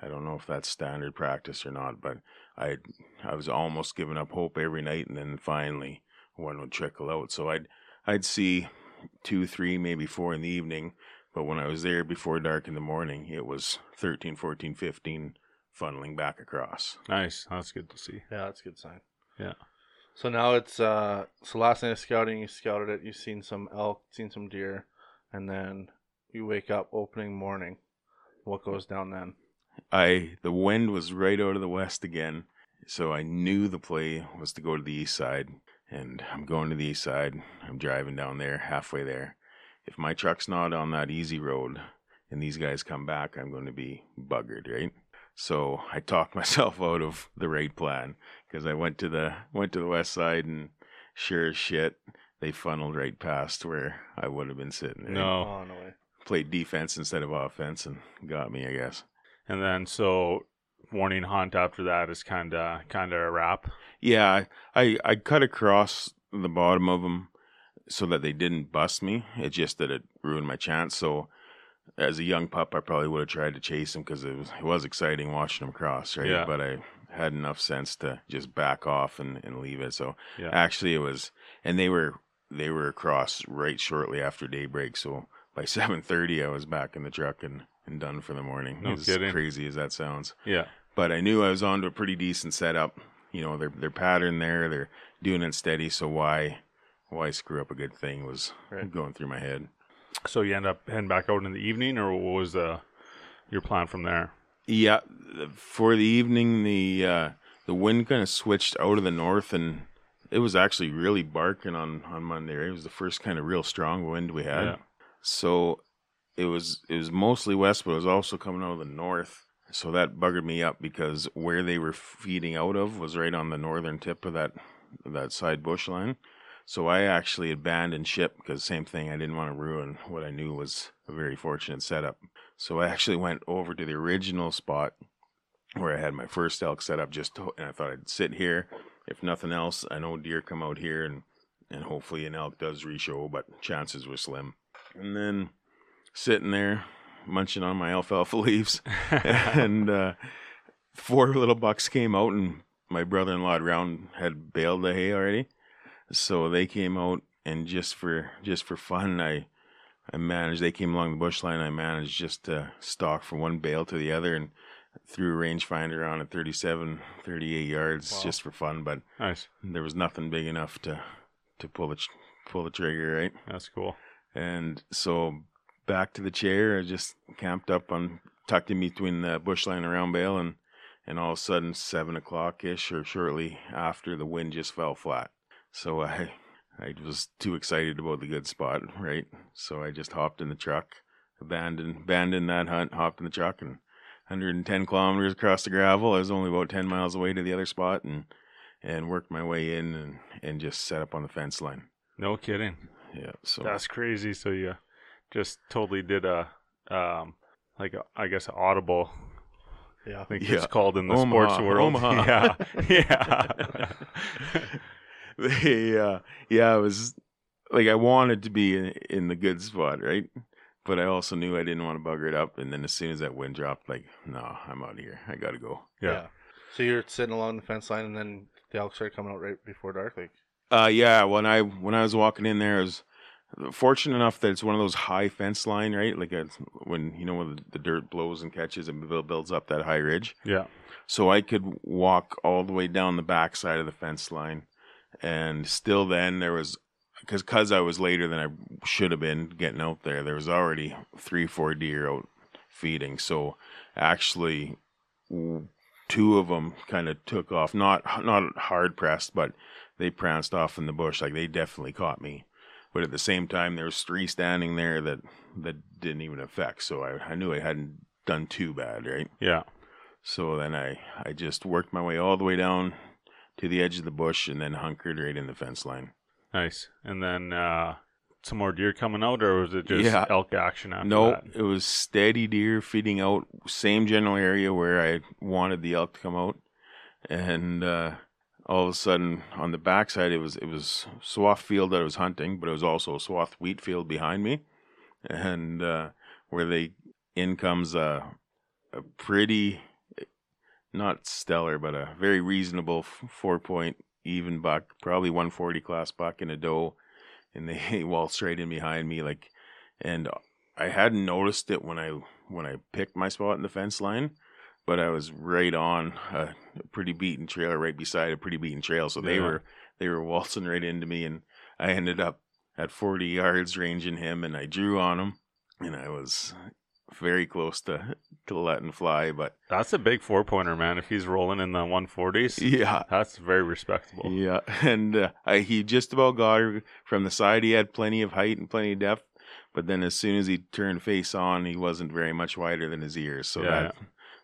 I don't know if that's standard practice or not, but I I was almost giving up hope every night, and then finally one would trickle out. So I'd I'd see two, three, maybe four in the evening. But when I was there before dark in the morning, it was 13, 14, 15 funneling back across. Nice. That's good to see. Yeah, that's a good sign. Yeah. So now it's uh so last night of scouting you scouted it, you've seen some elk, seen some deer, and then you wake up opening morning. What goes down then? I the wind was right out of the west again, so I knew the play was to go to the east side, and I'm going to the east side. I'm driving down there, halfway there. If my truck's not on that easy road, and these guys come back, I'm going to be buggered, right? So I talked [laughs] myself out of the raid plan because I went to the went to the west side, and sure as shit, they funneled right past where I would have been sitting. right? No. Oh no way. played defense instead of offense, and got me, I guess. And then so morning hunt after that is kind of kind of a wrap. Yeah, I I cut across the bottom of them so that they didn't bust me. It's just that it ruined my chance. So as a young pup, I probably would have tried to chase them because it was it was exciting watching them cross, right? Yeah. But I had enough sense to just back off and, and leave it. So Yeah. actually, it was, and they were they were across right shortly after daybreak. So by [laughs] seven thirty, I was back in the truck and, and done for the morning. No as kidding. crazy as that sounds Yeah. but I knew I was onto a pretty decent setup. You know, their their pattern there, they're doing it steady, so why why screw up a good thing was Right. going through my head. So you end up heading back out in the evening, or what was the your plan from there? Yeah, for the evening, the uh, the wind kind of switched out of the north, and it was actually really barking on on Monday. It was the first kind of real strong wind we had. Yeah. So it was it was mostly west, but it was also coming out of the north. So that buggered me up because where they were feeding out of was right on the northern tip of that that side bush line. So I actually abandoned ship because same thing. I didn't want to ruin what I knew was a very fortunate setup. So I actually went over to the original spot where I had my first elk set up. Just to, and I thought I'd sit here. If nothing else, I know deer come out here, and and hopefully an elk does re-show, but chances were slim. And then sitting there munching on my alfalfa [laughs] leaves, [laughs] and uh, four little bucks came out, and my brother-in-law round had baled the hay already, so they came out, and just for just for fun, I I managed. They came along the bush line. I managed just to stalk from one bale to the other, and threw a rangefinder on at 37, 38 yards Wow. just for fun. But nice. there was nothing big enough to to pull the pull the trigger, right? That's cool. And so back to the chair, I just camped up on tucked in between the bush line and round bale and and all of a sudden seven o'clock ish or shortly after the wind just fell flat. So I I was too excited about the good spot, right? So I just hopped in the truck, abandoned abandoned that hunt, hopped in the truck and 110 kilometers across the gravel. I was only about 10 miles away to the other spot and and worked my way in and, and just set up on the fence line. No kidding. Yeah. So That's crazy. So you just totally did a um like a, I guess audible. Yeah. I think Yeah. it's called in the Omaha, sports world. Omaha. [laughs] Yeah. [laughs] Yeah. [laughs] they [laughs] uh yeah I was like i wanted to be in, in the good spot right but i also knew i didn't want to bugger it up and then as soon as that wind dropped like no i'm out of here i gotta go yeah. So you're sitting along the fence line, and then the elk started coming out right before dark. Like, uh yeah when i when i was walking in there i was fortunate enough that it's one of those high fence line right like it's when you know when the, the dirt blows and catches and builds up that high ridge Yeah. so I could walk all the way down the back side of the fence line, and still then there was because because I was later than I should have been getting out there. There was already three four deer out feeding, so actually two of them kind of took off, not not hard pressed, but they pranced off in the bush like they definitely caught me. But at the same time, there was three standing there that that didn't even affect. So I, I knew I hadn't done too bad, right? Yeah. So then I, I just worked my way all the way down to the edge of the bush and then hunkered right in the fence line. Nice. And then uh some more deer coming out, or was it just Yeah. elk action after no, that? it was steady deer feeding out, same general area where I wanted the elk to come out. And uh, all of a sudden on the backside it was it was swath field that I was hunting, but it was also a swath wheat field behind me. And uh, where they in comes a a pretty not stellar, but a very reasonable f- four point even buck, probably 140 class buck in a doe, and [laughs] they waltzed right in behind me like, and I hadn't noticed it when I when I picked my spot in the fence line, but I was right on a, a pretty beaten trail, right beside a pretty beaten trail. So they Yeah. were they were waltzing right into me, and I ended up at 40 yards ranging him, and I drew on him, and I was very close to to letting fly, but That's a big four pointer, man. If he's rolling in the 140s, yeah. that's very respectable. Yeah, [laughs] and uh, I, he just about got her from the side. He had plenty of height and plenty of depth, but then as soon as he turned face on, he wasn't very much wider than his ears. So Yeah, that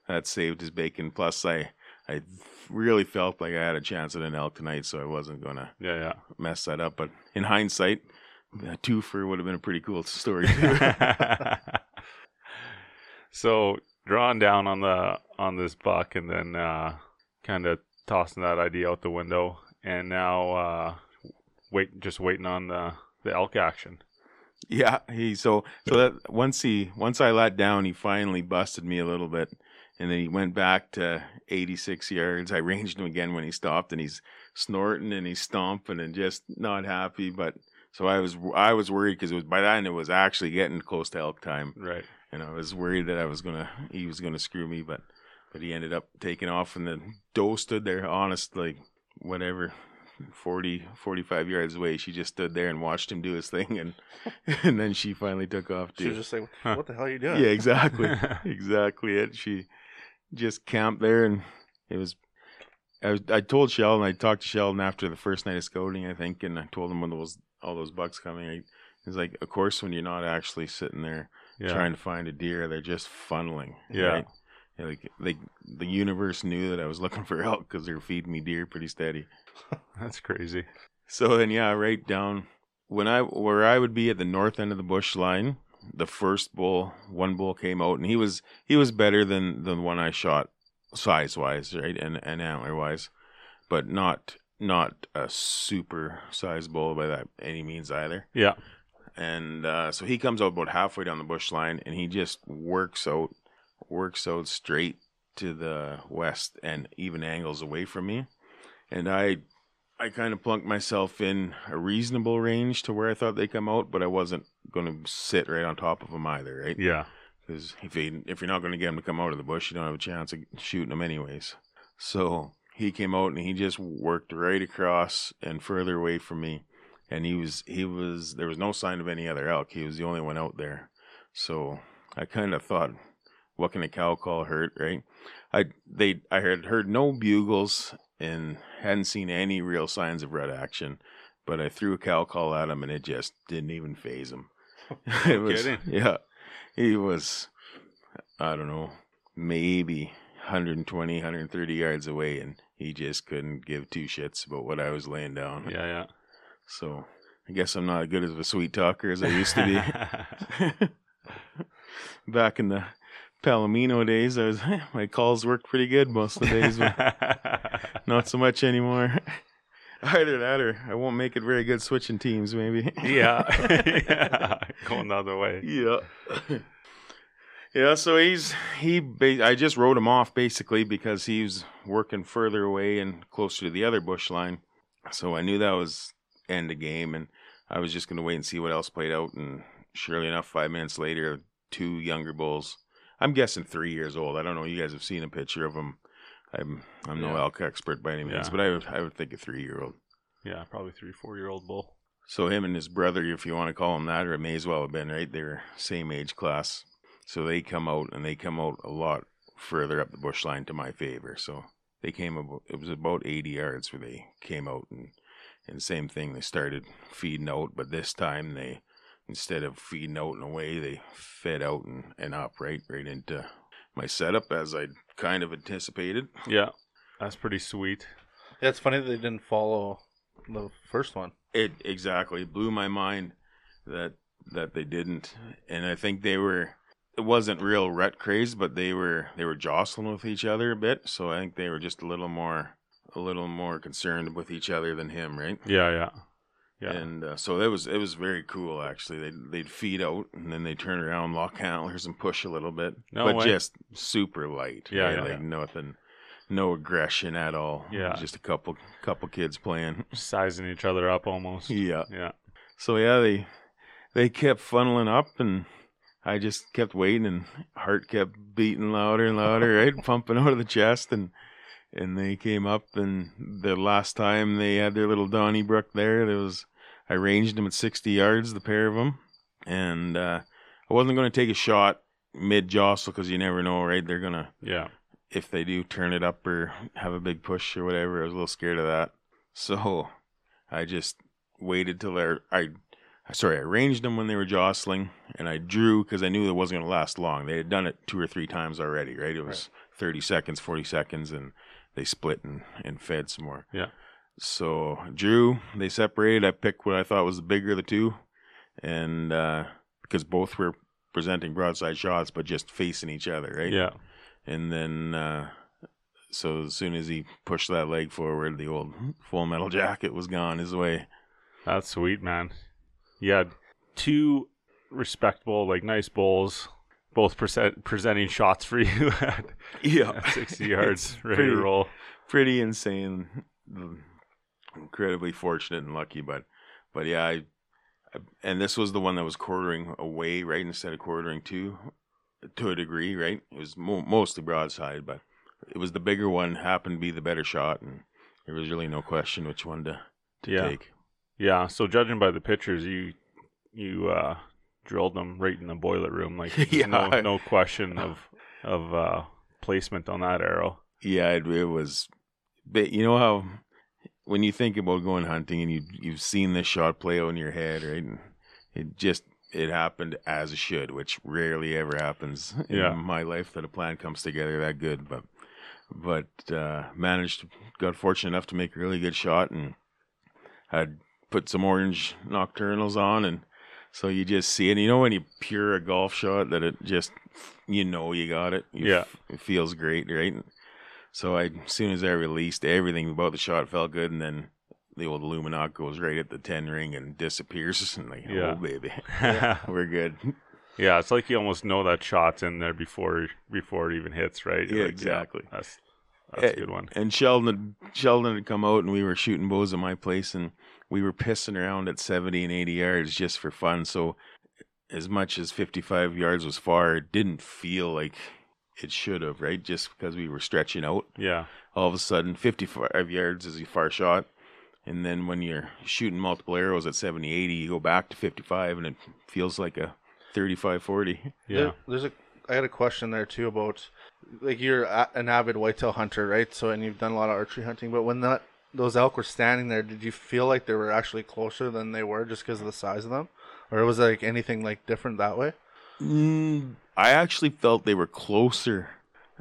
that saved his bacon. Plus, I I really felt like I had a chance at an elk tonight, so I wasn't gonna Yeah, mess that up. But in hindsight, a twofer would have been a pretty cool story. [laughs] too. [laughs] so drawing down on the on this buck and then uh, kind of tossing that idea out the window, and now uh, wait, just waiting on the the elk action. Yeah, he so so that once he once I let down, he finally busted me a little bit, and then he went back to 86 yards. I ranged him again when he stopped, and he's snorting and he's stomping and just not happy. But so I was I was worried because it was by then it was actually getting close to elk time, Right. And I was worried that I was gonna he was gonna screw me, but but he ended up taking off, and the Doe stood there, honest like whatever. 40 45 yards away she just stood there and watched him do his thing and [laughs] and then she finally took off She was just like, Huh. "What the hell are you doing?" yeah exactly [laughs] exactly it she just camped there and it was I, was, I told Sheldon I talked to Sheldon after the first night of scouting I think and I told him when those all those bucks coming I, it's like of course when you're not actually sitting there Yeah. trying to find a deer they're just funneling Yeah. right? Yeah, like they the universe knew that I was looking for elk because they're feeding me deer pretty steady [laughs] That's crazy. so then, yeah, right down when I where I would be at the north end of the bush line. The first bull, one bull came out, and he was he was better than the one I shot size wise, right, and and antler wise, but not not a super size bull by that any means either. Yeah. And uh, so he comes out about halfway down the bush line, and he just works out works out straight to the west and even angles away from me. And I I kind of plunked myself in a reasonable range to where I thought they come out, but I wasn't going to sit right on top of them either, right? Yeah. Because if they, if you're not going to get them to come out of the bush, you don't have a chance of shooting them anyways. So he came out and he just worked right across and further away from me, and he was he was there was no sign of any other elk. He was the only one out there. So I kind of thought, what can a cow call hurt, right? I they I had heard no bugles and hadn't seen any real signs of red action, but I threw a cow call at him and it just didn't even phase him. [laughs] [laughs] it was kidding. yeah, he was I don't know maybe 120 130 yards away and he just couldn't give two shits about what I was laying down. Yeah. Yeah. So I guess I'm not as good as a sweet talker as I used to be. [laughs] [laughs] Back in the Palomino days, I was [laughs] my calls worked pretty good most of the days, but not so much anymore. Either that, or I won't make it very good switching teams. Maybe. yeah. yeah. Going the other way. yeah. Yeah, so he's he. I just wrote him off basically because he was working further away and closer to the other bush line. So I knew that was end the game, and I was just going to wait and see what else played out. And surely enough, five minutes later, two younger bulls. I'm guessing three years old. I don't know. You guys have seen a picture of them. I'm I'm no Yeah. elk expert by any means, Yeah. but I would I would think a three year old. Yeah. Probably three, four year old bull. So him and his brother, if you want to call him that, or it may as well have been right. They were same age class, so they come out and they come out a lot further up the bush line to my favor. So they came about. It was about eighty yards where they came out, and and same thing. They started feeding out, but this time they instead of feeding out and away, they fed out and, and up right right into my setup as I'd kind of anticipated. Yeah. That's pretty sweet. Yeah, it's funny that they didn't follow the first one. It exactly blew my mind that that they didn't, and I think they were. It wasn't real rut craze, but they were they were jostling with each other a bit. So I think they were just a little more a little more concerned with each other than him, right? Yeah. Yeah. Yeah. And uh, so it was it was very cool actually. They they'd feed out and then they turn around, lock antlers, and push a little bit, No but way. just super light. Yeah, right? yeah, like yeah. nothing, no aggression at all. Yeah. just a couple couple kids playing. [laughs] Sizing each other up almost. Yeah. Yeah. So yeah, they they kept funneling up, and I just kept waiting, and heart kept beating louder and louder, right, [laughs] pumping out of the chest, and and they came up, and the last time they had their little Donnybrook there, there was I ranged them at 60 yards, the pair of them, and uh, I wasn't going to take a shot mid jostle because you never know, right? They're gonna Yeah. if they do turn it up or have a big push or whatever. I was a little scared of that, [laughs] so I just waited till they're I. Sorry, I ranged them when they were jostling, and I drew because I knew it wasn't going to last long. They had done it two or three times already, right? It was 30 seconds, 40 seconds, and they split and, and fed some more. Yeah. So drew, they separated. I picked what I thought was the bigger of the two, and uh, because both were presenting broadside shots, but just facing each other, right? Yeah. And then, uh, so as soon as he pushed that leg forward, the old full metal jacket was gone his way. That's sweet, man. You had two respectable, like nice bowls, both present, presenting shots for you [laughs] at, at 60 yards, ready pretty, to roll. pretty insane. Incredibly fortunate and lucky, but, but yeah, I, I, and this was the one that was quartering away, right, instead of quartering to, to a degree, right. It was mo- mostly broadside, but it was the bigger one. Happened to be the better shot, and there was really no question which one to, to Yeah. take. Yeah. So judging by the pictures, you you uh, drilled them right in the boiler room. Like [laughs] Yeah. no no question of of uh, placement on that arrow. Yeah, it, it was. But you know how when you think about going hunting and you you've seen this shot play out in your head, right? And it just it happened as it should, which rarely ever happens [laughs] in Yeah. my life that a plan comes together that good. But but uh, managed, got fortunate enough to make a really good shot and had put some orange Nockturnals on and. So you just see it. You know when you pure a golf shot that it just, you know, you got it. You Yeah. f- it feels great, right? So I, as soon as I released, everything about the shot felt good, and then the old Lumenok goes right at the ten ring and disappears. [laughs] And like, Yeah. oh baby, yeah. [laughs] we're good. Yeah, it's like you almost know that shot's in there before before it even hits, right? Yeah, like, exactly. that's that's a good one. And Sheldon, had, Sheldon had come out, and we were shooting bows at my place, and we were pissing around at seventy and eighty yards just for fun. So, as much as fifty-five yards was far, it didn't feel like it should have, right? Just because we were stretching out. Yeah. all of a sudden 55 yards is a far shot and then when you're shooting multiple arrows at 70 80 you go back to 55 and it feels like a 35 40 Yeah. There- there's a. I had a question there too about, like you're an avid whitetail hunter, right? So and you've done a lot of archery hunting, but when that those elk were standing there, did you feel like they were actually closer than they were just because of the size of them, or was like anything like different that way? mm, i actually felt they were closer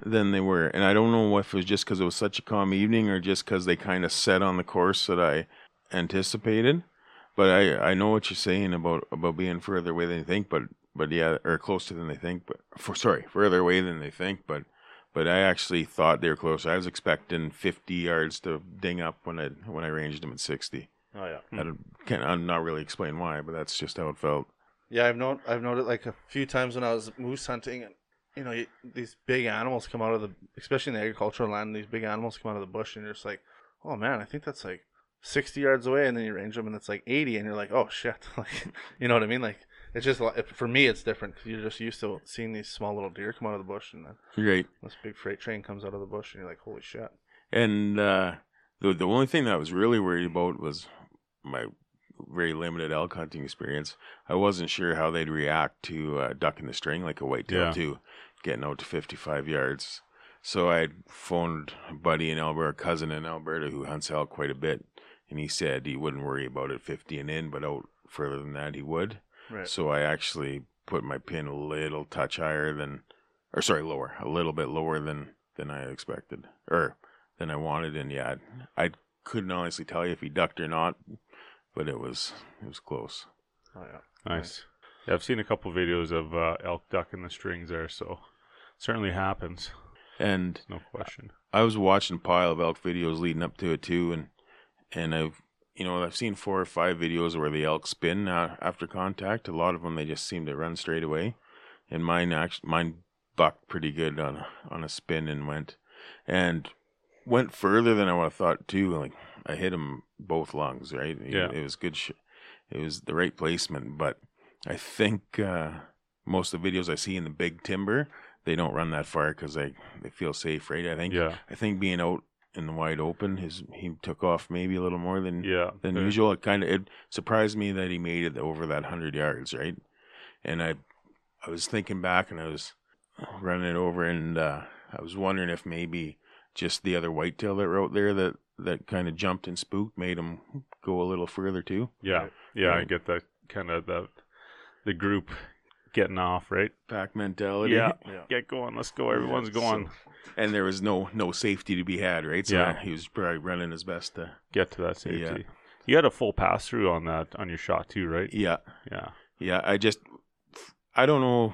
than they were and i don't know if it was just because it was such a calm evening or just because they kind of set on the course that i anticipated but i i know what you're saying about about being further away than you think but but yeah or closer than they think but for sorry further away than they think but but I actually thought they were close. I was expecting 50 yards to ding up when I when I ranged them at 60. Oh yeah. I don't, can't, I'm not really explain why, but that's just how it felt. Yeah, I've known I've noted like a few times when I was moose hunting, and you know you, these big animals come out of the, especially in the agricultural land, these big animals come out of the bush, and you're just like, oh man, I think that's like sixty yards away, and then you range them, and it's like eighty, and you're like, oh shit, [laughs] like you know what I mean? Like it's just like, for me, it's different because you're just used to seeing these small little deer come out of the bush, and then Right. this big freight train comes out of the bush, and you're like, holy shit. And uh, the the only thing that I was really worried about was my very limited elk hunting experience. I wasn't sure how they'd react to uh, ducking the string like a whitetail Yeah. too, getting out to 55 yards. So I phoned a buddy in Alberta, a cousin in Alberta who hunts elk quite a bit, and he said he wouldn't worry about it 50 and in, but out further than that he would. Right. So I actually put my pin a little touch higher than, or sorry, lower, a little bit lower than than I expected, or than I wanted. And yeah, I, I couldn't honestly tell you if he ducked or not, but it was it was close. Oh yeah. Nice. Yeah, I've seen a couple videos of uh, elk ducking the strings there, so certainly happens. And No question. I was watching a pile of elk videos leading up to it too, and and I've you know I've seen four or five videos where the elk spin uh, after contact. A lot of them they just seem to run straight away, and mine actually mine bucked pretty good on a, on a spin and went and went further than I would have thought too. Like I hit him both lungs, right? It- Yeah. it was good. Sh- it was the right placement, but I think uh, most of the videos I see in the big timber, they don't run that far because they they feel safe, right? I think Yeah. I think being out in the wide open, his he took off maybe a little more than Yeah. than Fair. usual. It kind of it surprised me that he made it over that hundred yards, right? And I I was thinking back and I was running it over, and uh, I was wondering if maybe just the other whitetail that were out there that that kind of jumped and spooked made him go a little further too. Yeah. Yeah. I get that kind of the the group getting off, right? Pack mentality. Yeah. Yeah. Get going. Let's go. Everyone's Yeah, going. so- and there was no no safety to be had, right? So Yeah. he was probably running his best to. Get to that safety. Yeah. You had a full pass through on that on your shot too, right? Yeah, Yeah. yeah. I just I don't know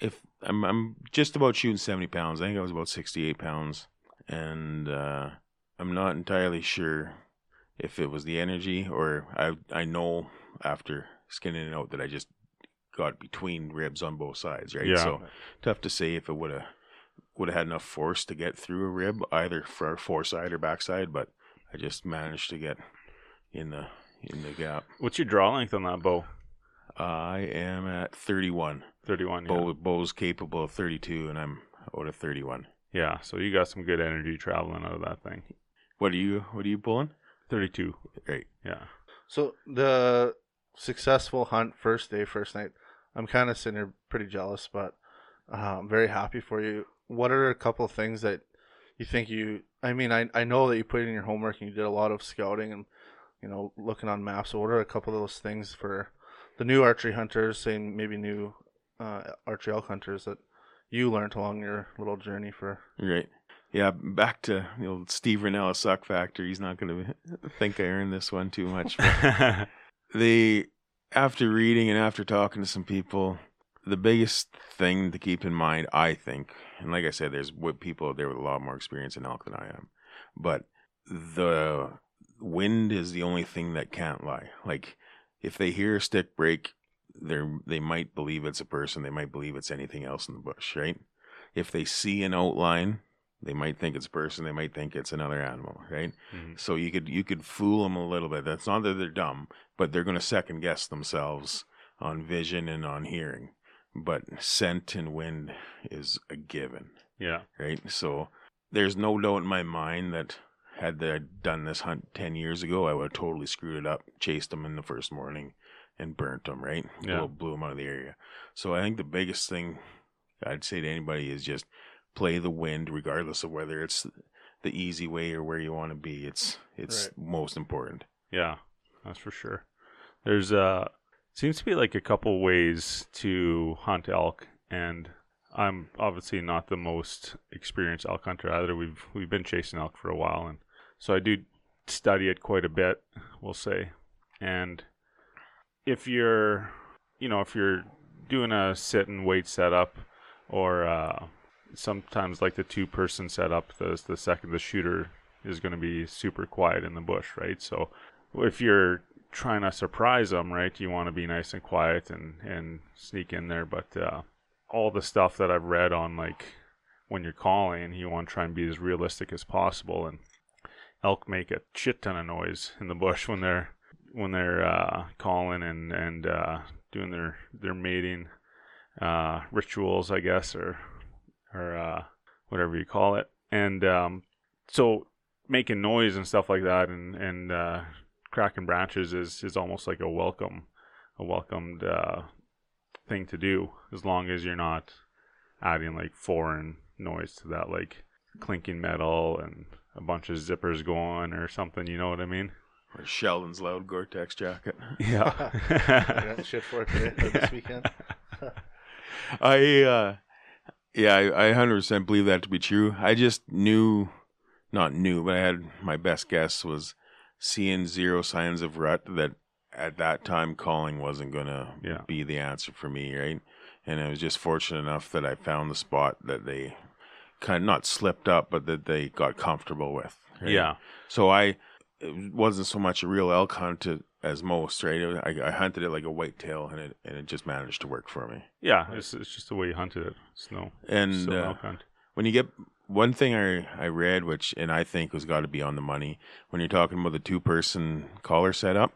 if I'm I'm just about shooting seventy pounds. I think I was about sixty eight pounds, and uh, I'm not entirely sure if it was the energy or I I know after skinning it out that I just got between ribs on both sides, right? Yeah. So tough to say if it would have would have had enough force to get through a rib either for foreside or backside, but I just managed to get in the in the gap. What's your draw length on that bow? I am at 31. Thirty-one. Yeah. Bo, Bo's capable of 32, and I'm out of 31. Yeah. So you got some good energy traveling out of that thing. What are you? What are you pulling? Thirty-two. Right. Yeah. So the successful hunt first day, first night. I'm kind of sitting here pretty jealous, but uh, I'm very happy for you. What are a couple of things that you think you? I mean, I I know that you put in your homework and you did a lot of scouting and you know looking on maps. So what are a couple of those things for the new archery hunters, saying maybe new uh, archery elk hunters that you learned along your little journey for? Right. Yeah. Back to the old Steve Rinella suck factor. He's not going [laughs] to think I earned this one too much. [laughs] the after reading and after talking to some people, the biggest thing to keep in mind, I think, and like I said, there's what people out there with a lot more experience in elk than I am, but the wind is the only thing that can't lie. Like if they hear a stick break, they they might believe it's a person, they might believe it's anything else in the bush, right? If they see an outline, they might think it's a person, they might think it's another animal, right? Mhm. So you could you could fool them a little bit. That's not that they're dumb, but they're going to second guess themselves on vision and on hearing. But scent and wind is a given, Yeah. right? So there's no doubt in my mind that had I done this hunt ten years ago, I would have totally screwed it up, chased them in the first morning, and burnt them. Right? Yeah. Blew, blew them out of the area. So I think the biggest thing I'd say to anybody is just play the wind, regardless of whether it's the easy way or where you want to be. It's it's most important. Yeah, that's for sure. There's uh seems to be like a couple ways to hunt elk and I'm obviously not the most experienced elk hunter either. We've we've been chasing elk for a while and so I do study it quite a bit, we'll say. And if you're you know, if you're doing a sit and wait setup or uh sometimes like the two person setup, the the second the shooter is going to be super quiet in the bush, right? So if you're trying to surprise them, right, you want to be nice and quiet and and sneak in there. But uh, all the stuff that I've read on like when you're calling, you want to try and be as realistic as possible. And elk make a shit ton of noise in the bush when they're when they're uh, calling and and uh, doing their their mating uh, rituals, I guess, or or uh, whatever you call it. And um, so making noise and stuff like that and and cracking branches is is almost like a welcome a welcomed uh, thing to do as long as you're not adding like foreign noise to that like clinking metal and a bunch of zippers going or something you know what i mean Or Sheldon's loud Gore-Tex jacket. [laughs] Yeah [laughs] got shit for it today or this weekend. [laughs] I uh yeah, I, I 100% believe that to be true. I just knew not knew, but I had my best guess was seeing zero signs of rut that at that time calling wasn't going to Yeah. be the answer for me, right? And I was just fortunate enough that I found the spot that they kind of not slipped up, but that they got comfortable with. right? yeah So I it wasn't so much a real elk hunt to, as most, right? Was- I, I hunted it like a whitetail, and it and it just managed to work for me. yeah it's, it's just the way you hunted it snow And uh, when you get one thing I I read, which and I think was got to be on the money, when you're talking about the two person collar setup,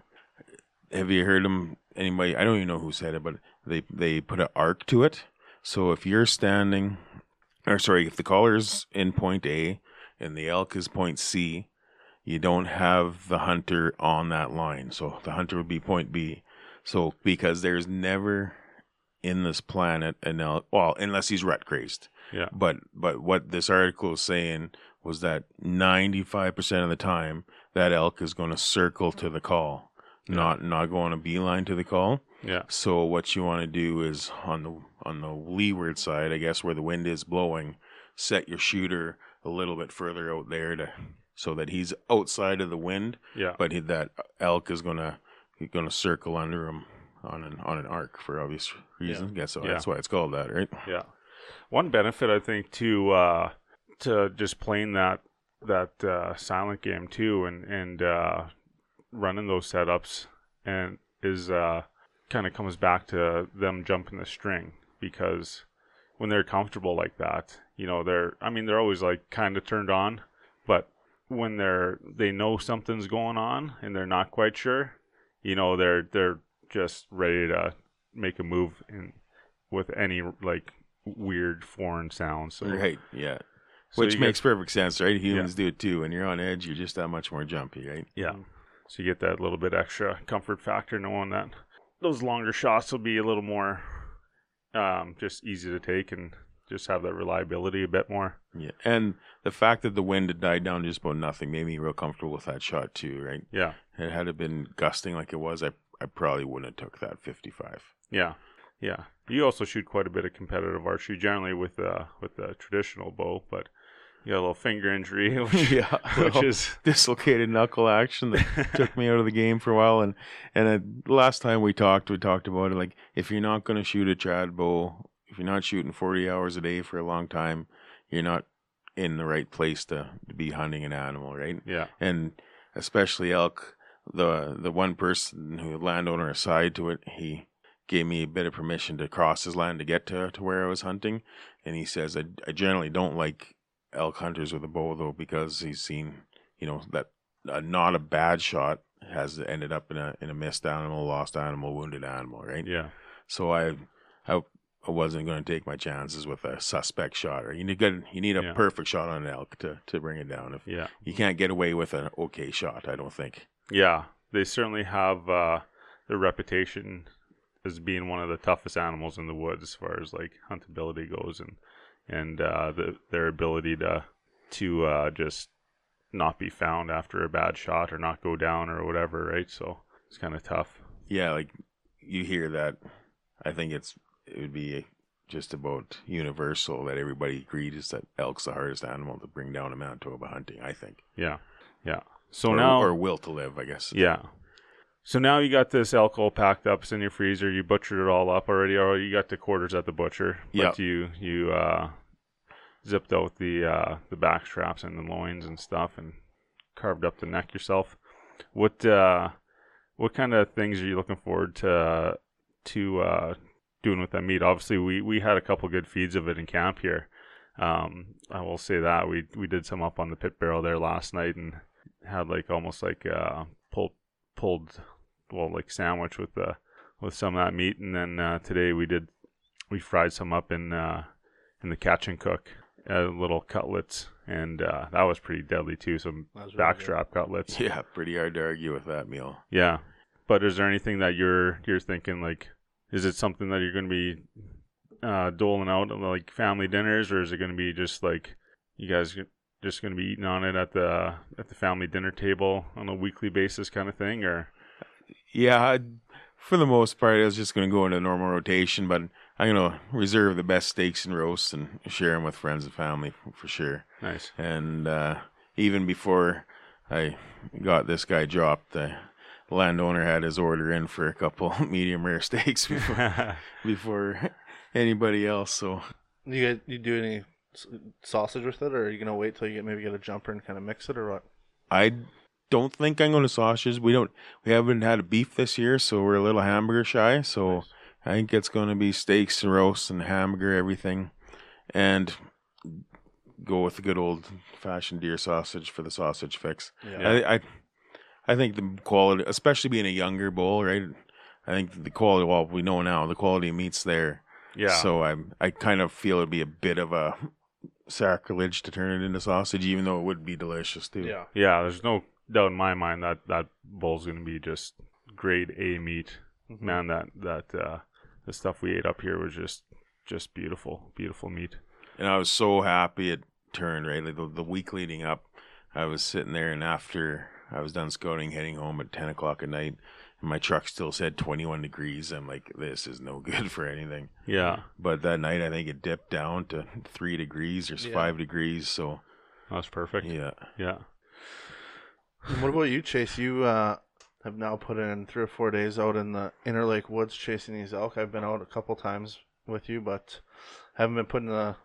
have you heard them? Anybody? I don't even know who said it, but they they put an arc to it. So if you're standing, or sorry, if the collar's in point A and the elk is point C, you don't have the hunter on that line. So the hunter would be point B. So because there's never in this planet an elk, well, unless he's rut crazed. Yeah. But but what this article is saying was that 95% of the time that elk is going to circle to the call, not not go on a beeline to the call. Yeah. So what you want to do is on the on the leeward side, I guess where the wind is blowing, set your shooter a little bit further out there to so that he's outside of the wind, Yeah. but he, that elk is gonna gonna circle under him on an on an arc for obvious reasons. Yeah. Guess so. Yeah. That's why it's called that, right? Yeah. One benefit I think to uh to just playing that that uh silent game too and and uh running those setups and is uh kind of comes back to them jumping the string because when they're comfortable like that, you know, they're I mean they're always like kind of turned on, but when they're they know something's going on and they're not quite sure, you know, they're they're just ready to make a move in with any like weird foreign sounds. So, Right. Yeah. so Which makes get, perfect sense, right? Humans do it too. When you're on edge, you're just that much more jumpy, right? yeah. So you get that little bit extra comfort factor knowing that those longer shots will be a little more um, just easy to take and just have that reliability a bit more. Yeah. And the fact that the wind had died down just about nothing made me real comfortable with that shot too, right? Yeah. And had it been gusting like it was, I I probably wouldn't have took that 55. Yeah. Yeah. You also shoot quite a bit of competitive archery generally with uh with the traditional bow, but you got a little finger injury, [laughs] which, [laughs] yeah. which is [laughs] dislocated knuckle action that took me out of the game for a while. And and uh, last time we talked, we talked about it. Like if you're not going to shoot a trad bow, if you're not shooting 40 hours a day for a long time, you're not in the right place to, to be hunting an animal, right? yeah. And especially elk. The the one person who landowner aside to it, he gave me a bit of permission to cross his land to get to, to where I was hunting. And he says, I, I generally don't like elk hunters with a bow though, because he's seen, you know, that uh, not a bad shot has ended up in a in a missed animal, lost animal, wounded animal, right? Yeah. So I, I, I wasn't going to take my chances with a suspect shot. Or you need good, you need a Yeah. perfect shot on an elk to to bring it down. If Yeah. you can't get away with an okay shot, I don't think. Yeah, they certainly have uh, their reputation as being one of the toughest animals in the woods as far as like huntability goes, and and uh, the, their ability to to uh, just not be found after a bad shot or not go down or whatever, right? So it's kind of tough. Yeah, like you hear that. I think it's it would be just about universal that everybody agrees that elk's the hardest animal to bring down in Manitoba hunting. I think. Yeah, yeah. So or, now, or will to live, I guess. yeah. So now you got this elk all packed up. It's in your freezer. You butchered it all up already, or you got the quarters at the butcher. Yep. But you you uh, zipped out the uh, the back straps and the loins and stuff, and carved up the neck yourself. What uh, what kind of things are you looking forward to to uh, doing with that meat? Obviously, we we had a couple good feeds of it in camp here. Um, I will say that we we did some up on the pit barrel there last night and had like almost like uh pulled pulled well like sandwich with the with some of that meat and then uh, today we did we fried some up in uh in the catch and cook uh, little cutlets and uh that was pretty deadly too some That was really good. backstrap cutlets Yeah, pretty hard to argue with that meal. yeah but is there anything that you're you're thinking like is it something that you're going to be uh doling out like family dinners or is it going to be just like you guys just going to be eating on it at the at the family dinner table on a weekly basis kind of thing or Yeah, I, for the most part, I was just going to go into normal rotation, but I'm going to reserve the best steaks and roasts and share them with friends and family for, for sure. nice And uh, even before I got this guy dropped, the landowner had his order in for a couple [laughs] medium rare steaks before, [laughs] before anybody else. So You get you do any s- sausage with it, or are you gonna wait till you get maybe get a jumper and kind of mix it, or what? I don't think I'm going to sausages. We don't. We haven't had a beef this year, so we're a little hamburger shy. So I think it's going to be steaks and roasts and hamburger, everything, and go with the good old fashioned deer sausage for the sausage fix. Yeah. I, I I think the quality, especially being a younger bull, right? I think the quality. Well, we know now the quality of meat's there. Yeah. So I I kind of feel it'd be a bit of a sacrilege to turn it into sausage, even though it would be delicious too. Yeah. yeah, there's no doubt in my mind that that bull's gonna be just grade A meat. Mhm. Man, that that uh, the stuff we ate up here was just just beautiful, beautiful meat. And I was so happy it turned right. Like the, the week leading up, I was sitting there, and after I was done scouting, heading home at ten o'clock at night, and my truck still said twenty one degrees. I'm like, this is no [laughs] good for anything. Yeah, But that night, I think it dipped down to three degrees or Yeah. five degrees. So that's perfect. yeah, yeah. And what about you, Chase? You uh, have now put in three or four days out in the Interlake Woods chasing these elk. I've been out a couple times with you, but haven't been putting the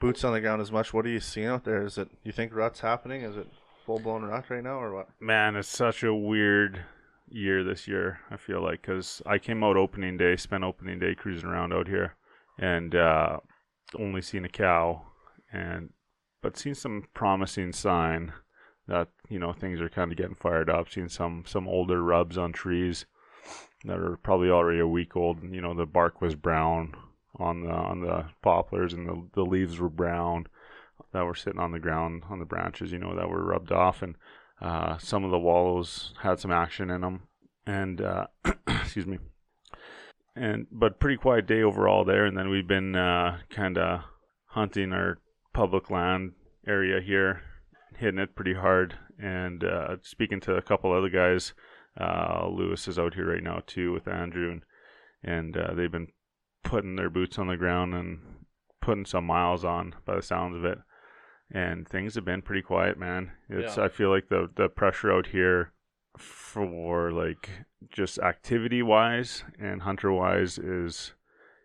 boots on the ground as much. What are you seeing out there? Is it you think rut's happening? Is it full blown rut right now, or what? Man, it's such a weird year this year. I feel like because I came out opening day, spent opening day cruising around out here, and uh, only seen a cow, and but seen some promising sign that you know things are kind of getting fired up. Seen some some older rubs on trees that are probably already a week old. And, you know the bark was brown on the on the poplars, and the the leaves were brown that were sitting on the ground on the branches. You know that were rubbed off and. Uh, some of the wallows had some action in them, and uh, [clears throat] excuse me, and but pretty quiet day overall there. And then we've been uh, kind of hunting our public land area here, hitting it pretty hard, and uh, speaking to a couple other guys. Uh, Lewis is out here right now too with Andrew, and and uh, they've been putting their boots on the ground and putting some miles on by the sounds of it and things have been pretty quiet, man. It's Yeah. I feel like the the pressure out here for like just activity wise and hunter wise is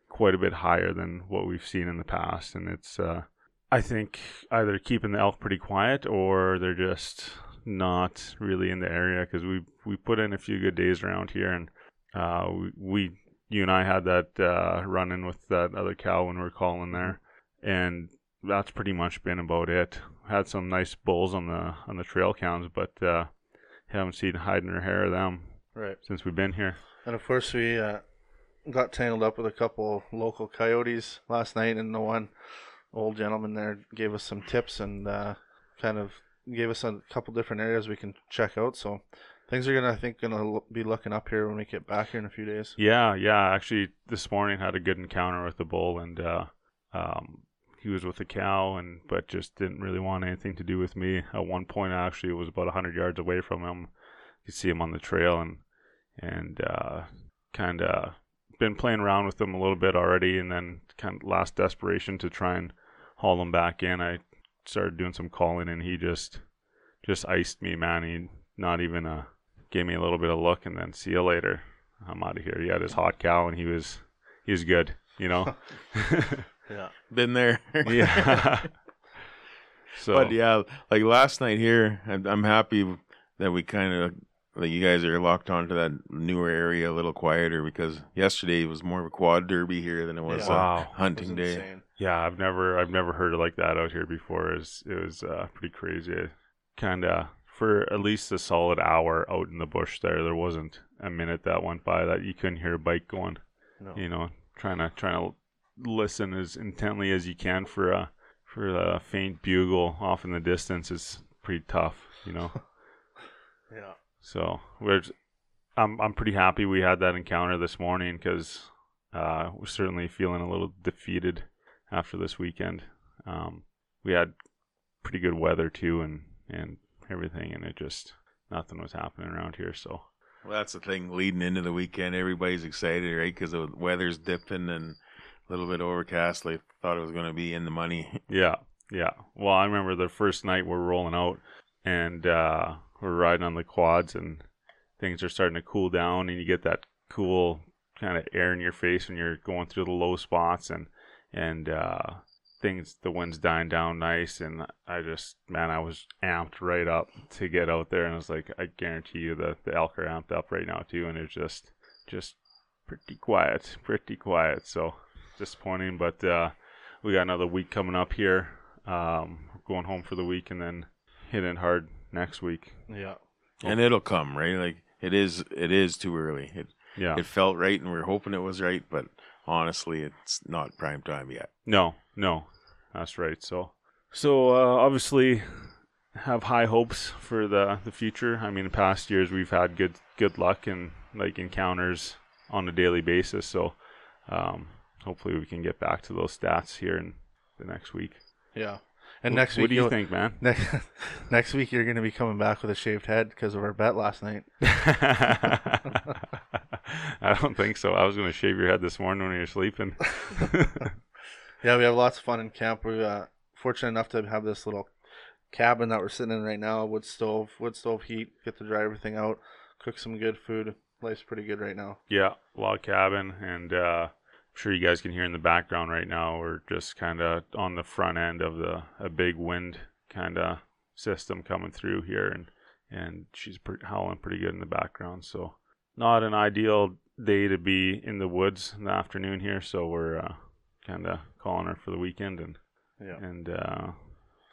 quite a bit higher than what we've seen in the past, and it's uh, I think either keeping the elk pretty quiet or they're just not really in the area because we we put in a few good days around here, and uh, we, we you and I had that uh, run in with that other cow when we were calling there, and that's pretty much been about it. Had some nice bulls on the on the trail cams, but uh, haven't seen hide nor hair of them Right. since we've been here. And of course, we uh, got tangled up with a couple local coyotes last night, and the one old gentleman there gave us some tips and uh, kind of gave us a couple different areas we can check out. So things are gonna, I think, gonna be looking up here when we get back here in a few days. Yeah, yeah. Actually, this morning had a good encounter with the bull, and uh, um, he was with a cow, and but just didn't really want anything to do with me. At one point, I actually, was about hundred yards away from him. You could see him on the trail, and and uh, kind of been playing around with him a little bit already, and then kind of last desperation to try and haul him back in. I started doing some calling, and he just just iced me, man. He not even uh gave me a little bit of look, and then see you later. I'm out of here. He had his hot cow, and he was he was good, you know. [laughs] Yeah. been there. yeah. [laughs] so But yeah, like last night here, I'm, I'm happy that we kind of like you guys are locked onto that newer area a little quieter because yesterday was more of a quad derby here than it was Yeah. a Wow. hunting day. Insane. yeah, I've never I've never heard it like that out here before. It was it was uh, pretty crazy. Kind of for at least a solid hour out in the bush there, there wasn't a minute that went by that you couldn't hear a bike going. No. You know, trying to trying to listen as intently as you can for a for a faint bugle off in the distance is pretty tough. You know. [laughs] Yeah. So we're, I'm I'm pretty happy we had that encounter this morning because uh, we're certainly feeling a little defeated after this weekend. Um, we had pretty good weather too, and and everything, and it just nothing was happening around here. So Well, that's the thing leading into the weekend. Everybody's excited, right? Because the weather's dipping and a little bit overcast. They thought it was going to be in the money. [laughs] yeah, yeah. Well, I remember the first night we're rolling out, and uh, we're riding on the quads, and things are starting to cool down, and you get that cool kind of air in your face when you're going through the low spots, and and uh, things the wind's dying down nice, and I just man, I was amped right up to get out there, and I was like, I guarantee you that the elk are amped up right now too, and it's just just pretty quiet, pretty quiet. So disappointing, but uh, we got another week coming up here. Um, we're going home for the week and then hitting hard next week. Yeah. and it'll come right. Like it is, it is too early. It Yeah. it felt right, and we are hoping it was right, but honestly, it's not prime time yet. No, no, that's right. So, so uh, obviously, have high hopes for the the future. I mean, in past years we've had good good luck and like encounters on a daily basis. So, um, hopefully, we can get back to those stats here in the next week. Yeah. And Wh- next week, what do you think, man? [laughs] Next, next week you're going to be coming back with a shaved head because of our bet last night. [laughs] [laughs] I don't think so. I was going to shave your head this morning when you were sleeping. Yeah, we have lots of fun in camp. We're uh, fortunate enough to have this little cabin that we're sitting in right now. Wood stove, wood stove heat. Get to dry everything out. Cook some good food. Life's pretty good right now. Yeah, log cabin, and uh, sure you guys can hear in the background right now. We're just kind of on the front end of the a big wind kind of system coming through here, and and she's pre- howling pretty good in the background. So not an ideal day to be in the woods in the afternoon here. So we're uh, kind of calling her for the weekend and Yeah. and uh,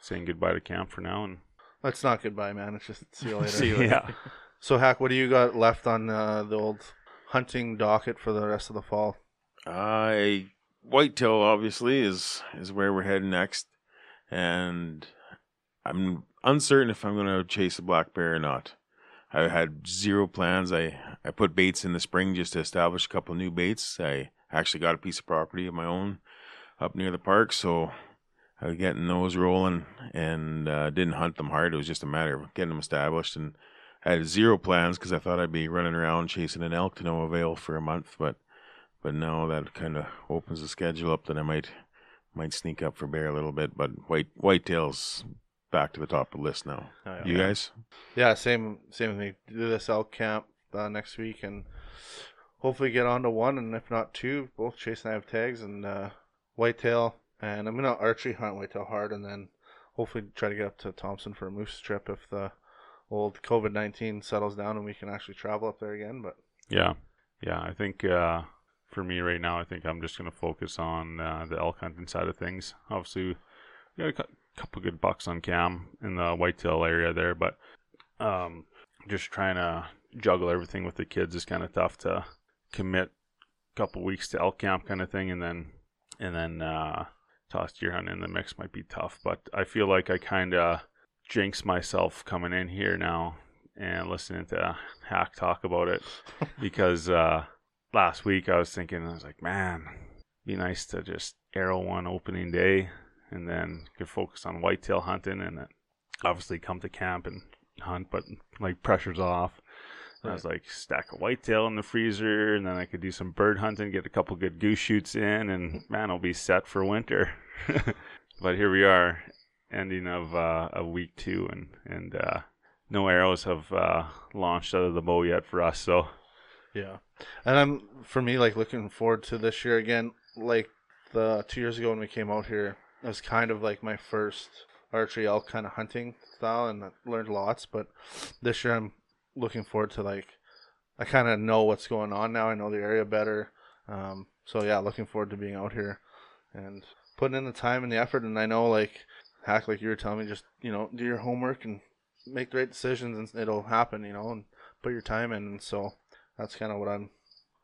saying goodbye to camp for now. And That's not goodbye, man. It's just see you [laughs] later. See you later. Yeah. [laughs] So, Hack, what do you got left on uh, the old hunting docket for the rest of the fall? I whitetail obviously is is where we're heading next, and I'm uncertain if I'm going to chase a black bear or not. I had zero plans. I I put baits in the spring just to establish a couple new baits. I actually got a piece of property of my own up near the park, so I was getting those rolling and uh, didn't hunt them hard. It was just a matter of getting them established and. I had zero plans because I thought I'd be running around chasing an elk to no avail for a month, but but now that kind of opens the schedule up that I might might sneak up for bear a little bit. But white whitetails back to the top of the list now. Oh, You guys? Yeah, same same with me. Do this elk camp uh, next week and hopefully get on to one, and if not two, both Chase and I have tags and uh, whitetail. And I'm gonna archery hunt whitetail hard, and then hopefully try to get up to Thompson for a moose trip if the old COVID nineteen settles down and we can actually travel up there again. But Yeah, yeah. I think uh, for me right now, I think I'm just going to focus on uh, the elk hunting side of things. Obviously, we got a couple good bucks on cam in the whitetail area there, but um, just trying to juggle everything with the kids is kind of tough to commit a couple weeks to elk camp kind of thing, and then and then uh, toss deer hunting in the mix might be tough. But I feel like I kind of jinx myself coming in here now and listening to Hack talk about it [laughs] because uh, last week I was thinking I was like, man, be nice to just arrow one opening day and then could focus on whitetail hunting and then obviously come to camp and hunt, but like pressure's off. And I was like, stack a whitetail in the freezer, and then I could do some bird hunting, get a couple good goose shoots in, and man, I'll be set for winter. [laughs] but here we are, ending of uh, of week two, and and uh, no arrows have uh, launched out of the bow yet for us. So Yeah, and I'm for me like looking forward to this year again. Like the two years ago when we came out here, it was kind of like my first archery elk kind of hunting style, and I learned lots. But this year I'm looking forward to like I kind of know what's going on now. I know the area better. Um, so yeah, looking forward to being out here and putting in the time and the effort. And I know like hack like you were telling me, just you know do your homework and make the right decisions, and it'll happen. You know, and put your time in. And so that's kind of what I'm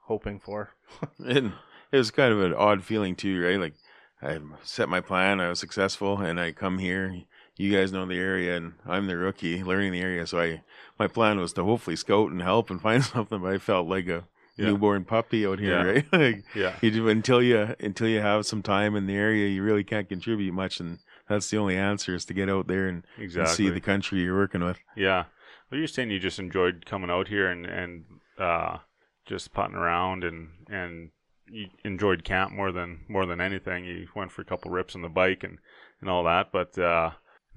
hoping for. [laughs] And it was kind of an odd feeling too, right? Like I set my plan, I was successful, and I come here. You guys know the area, and I'm the rookie learning the area. So I, my plan was to hopefully scout and help and [laughs] find something. But I felt like a Yeah. newborn puppy out here, Yeah. right? [laughs] like yeah, you do, until you until you have some time in the area, you really can't contribute much, and that's the only answer is to get out there and, and see the country you're working with. Yeah. Well, you're saying you just enjoyed coming out here and and uh, just putting around and and you enjoyed camp more than more than anything. You went for a couple rips on the bike and and all that, but uh,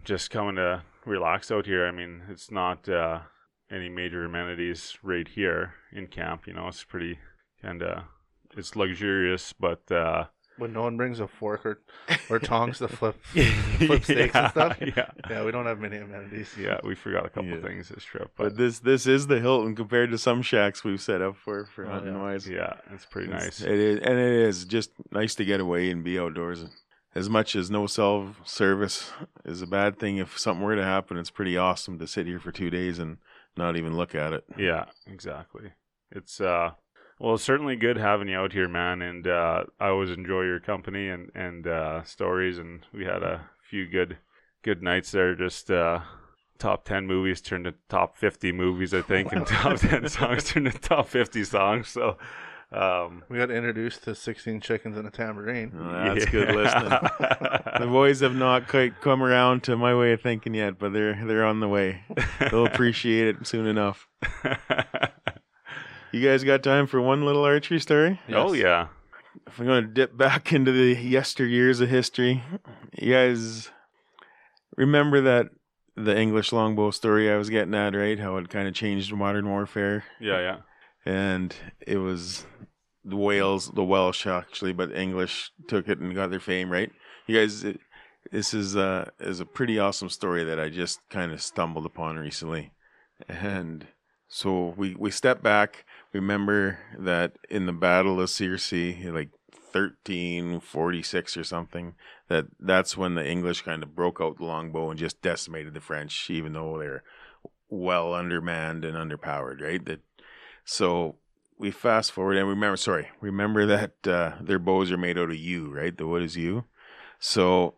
just coming to relax out here. I mean, it's not uh, any major amenities right here in camp. You know, it's pretty kind of it's luxurious, but uh, When no one brings a fork or or tongs to flip [laughs] flip steaks and stuff. [laughs] Yeah, Yeah, we don't have many amenities. yeah, we forgot a couple Yeah. things this trip, But but this this is the Hilton compared to some shacks we've set up for for Oh, hunting yeah. wise. yeah, it's pretty It's- nice. It is, and it is just nice to get away and be outdoors. As much as no self service is a bad thing, if something were to happen, it's pretty awesome to sit here for two days and not even look at it. Yeah, exactly. It's uh well, it's certainly good having you out here, man, and uh I always enjoy your company and and uh stories and we had a few good good nights there just uh top 10 movies turned to top 50 movies I think and [laughs] top 10 songs turned to top 50 songs. So um We got introduced to 16 chickens and a tambourine. Oh, that's good listening. [laughs] The boys have not quite come around to my way of thinking yet, but they're they're on the way. They'll [laughs] appreciate it soon enough. You guys got time for one little archery story? Oh yeah. If I'm going to dip back [laughs] into the yesteryears of history, you guys remember that the English longbow story I was getting at, right? How it kind of changed modern warfare, Yeah, yeah. and it was the Wales, the Welsh actually, but English took it and got their fame, right? You guys, it, this is uh is a pretty awesome story that I just kind of stumbled upon recently, and so we we step back. Remember that in the Battle of Crécy, like thirteen forty six or something, that that's when the English kind of broke out the longbow and just decimated the French, even though they're well undermanned and underpowered, right? That so we fast forward and remember, sorry, remember that uh, their bows are made out of yew, right? The wood is yew. So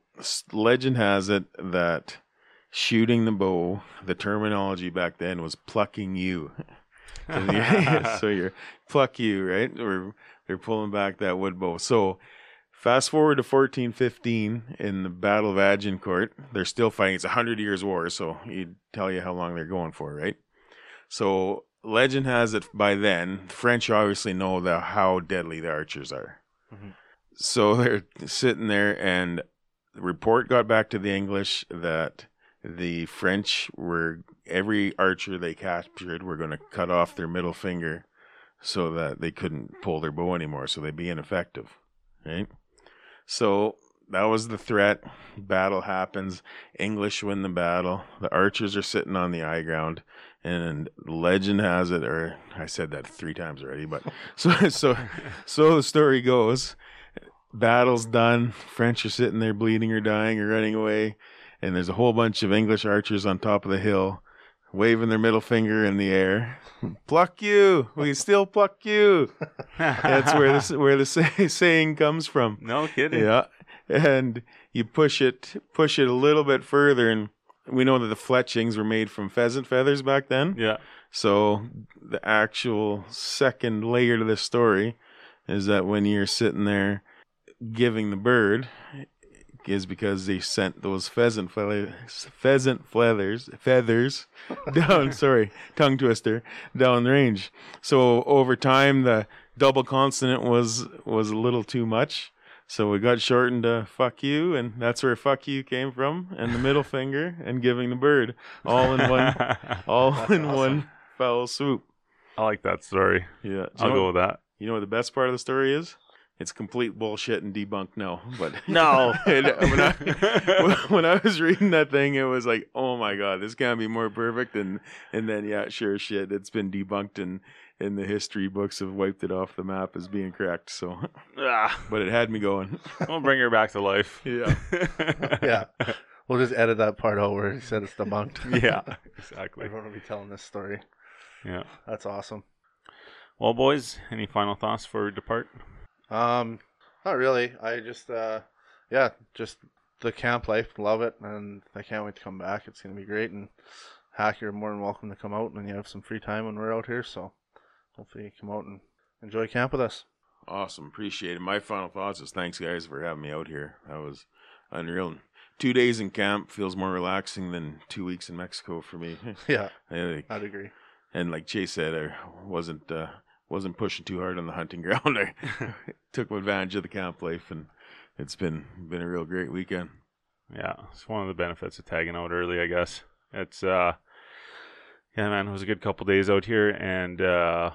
legend has it that shooting the bow, the terminology back then was plucking you. [laughs] [laughs] so you're- pluck you, right? Or they're pulling back that wood bow. So fast forward to 1415 in the Battle of Agincourt. They're still fighting. It's a hundred years war, so he'd tell you how long they're going for, right? So legend has it by then, the French obviously know the, how deadly the archers are. Mhm. So [laughs] they're sitting there, and the report got back to the English that the French were every archer they captured were going to cut off their middle finger so that they couldn't pull their bow anymore, so they'd be ineffective, right? So that was the threat. Battle happens. English win the battle. The archers are sitting on the high ground, and legend has it, or I said that three times already, but [laughs] so so so the story goes. Battle's done. French are sitting there bleeding or dying or running away, and there's a whole bunch of English archers on top of the hill, waving their middle finger in the air. [laughs] pluck you! We still pluck you. [laughs] That's where this where the [laughs] say, saying comes from. No kidding. Yeah, and you push it push it a little bit further, and we know that the fletchings were made from pheasant feathers back then. Yeah. So the actual second layer to this story is that when you're sitting there giving the bird is because they sent those pheasant feathers, pheasant feathers, feathers down. sorry, tongue twister down the range. So over time, the double consonant was was a little too much. So we got shortened to "fuck you," and that's where "fuck you" came from, and the middle finger, and giving the bird, all in one, [laughs] all That's in awesome. one foul swoop. I like that story. Yeah, I'll know, go with that. You know what the best part of the story is? It's complete bullshit and debunked no But [laughs] No. [laughs] And when I [laughs] when I was reading that thing, it was like, oh my god, this can't be more perfect. And and then yeah, sure shit, it's been debunked and in the history books have wiped it off the map as being correct. So, Ah, but it had me going. we'll bring her back to life. Yeah. Yeah. We'll just edit that part out where he said it's debunked. yeah. Exactly. Everyone will be telling this story. Yeah. That's awesome. Well, boys, any final thoughts before we depart? Um, not really. I just, uh, yeah, just the camp life, love it, and I can't wait to come back. It's gonna be great, and Hack, you're more than welcome to come out, and you have some free time when we're out here. So hopefully you come out and enjoy camp with us. Awesome, appreciate it. My final thoughts is thanks guys for having me out here. That was unreal. Two days in camp feels more relaxing than two weeks in Mexico for me. [laughs] Yeah, I like- I'd agree. and like Chase said, I wasn't uh, wasn't pushing too hard on the hunting [laughs] ground. I [laughs] took advantage of the camp life, and it's been been a real great weekend. Yeah, it's one of the benefits of tagging out early, I guess. It's uh yeah, man, it was a good couple days out here and uh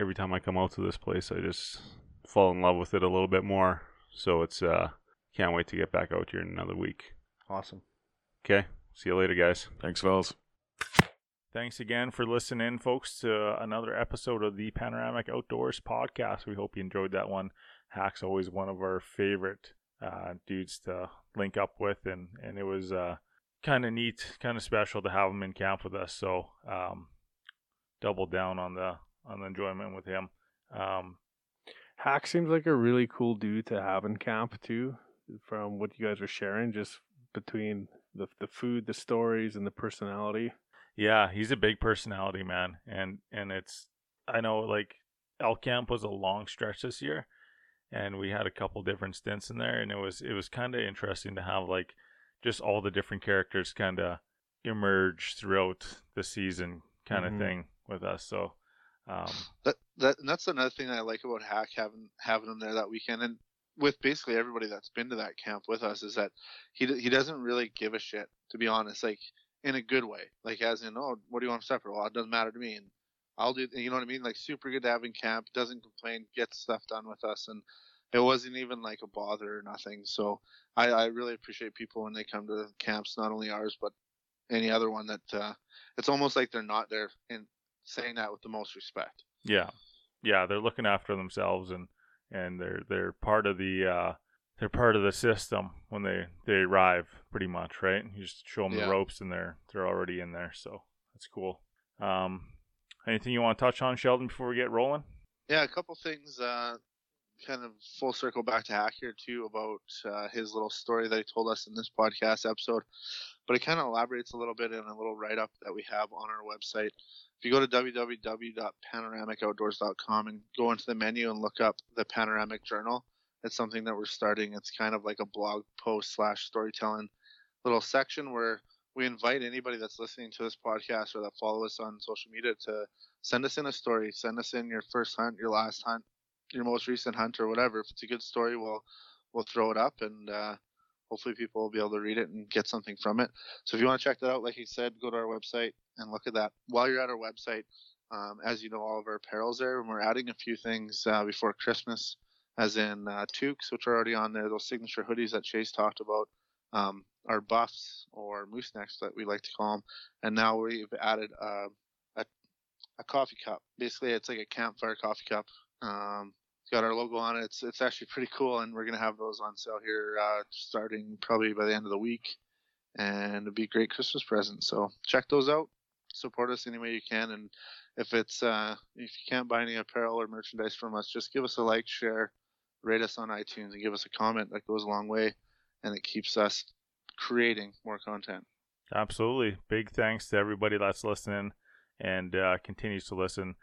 every time I come out to this place I just fall in love with it a little bit more. So it's uh can't wait to get back out here in another week. Awesome. Okay. See you later, guys. Thanks, fellas. Thanks again for listening, folks, to another episode of the Panoramic Outdoors podcast. We hope you enjoyed that one. Hack's always one of our favorite uh, dudes to link up with, and, and it was uh, kind of neat, kind of special to have him in camp with us. So um, double down on the on the enjoyment with him. Um, Hack seems like a really cool dude to have in camp too. From what you guys are sharing, just between the the food, the stories, and the personality. Yeah, he's a big personality, man, and and it's I know like elk camp was a long stretch this year, and we had a couple different stints in there, and it was it was kind of interesting to have like just all the different characters kind of emerge throughout the season, kind of Mhm. thing with us. So, um, That that and that's another thing that I like about Hack having having him there that weekend, and with basically everybody that's been to that camp with us is that he he doesn't really give a shit to be honest, like in a good way, like as in oh what do you want for supper? Well it doesn't matter to me, and I'll do you know what I mean? Like super good to have in camp, doesn't complain, gets stuff done with us, and it wasn't even like a bother or nothing. So I I really appreciate people when they come to camps, not only ours but any other one that uh, it's almost like they're not there and saying that with the most respect. yeah, yeah, they're looking after themselves and and they're they're part of the uh, they're part of the system when they they arrive, pretty much, right? You just show them Yeah. the ropes and they're they're already in there, so that's cool. Um, anything you want to touch on, Sheldon, before we get rolling? Yeah, a couple things. Uh, kind of full circle back to Hack here too about uh, his little story that he told us in this podcast episode, but it kind of elaborates a little bit in a little write up that we have on our website. If you go to www.panoramicoutdoors.com and go into the menu and look up the Panoramic Journal, it's something that we're starting. It's kind of like a blog post slash storytelling little section where we invite anybody that's listening to this podcast or that follow us on social media to send us in a story. Send us in your first hunt, your last hunt, your most recent hunt, or whatever. If it's a good story, we'll we'll throw it up, and uh, hopefully people will be able to read it and get something from it. So if you want to check that out, like he said, go to our website and look at that. While you're at our website, um, as you know, all of our apparel's there, and we're adding a few things uh, before Christmas, as in uh, toques, which are already on there. Those signature hoodies that Chase talked about. Um, our buffs or moose necks that we like to call them, and now we've added uh, a a coffee cup. Basically, it's like a campfire coffee cup. Um, it's got our logo on it. It's it's actually pretty cool, and we're gonna have those on sale here uh, starting probably by the end of the week, and it'd be a great Christmas present. So check those out. Support us any way you can, and if it's uh, if you can't buy any apparel or merchandise from us, just give us a like, share, rate us on iTunes, and give us a comment. That goes a long way, and it keeps us creating more content. Absolutely. Big thanks to everybody that's listening and uh, continues to listen.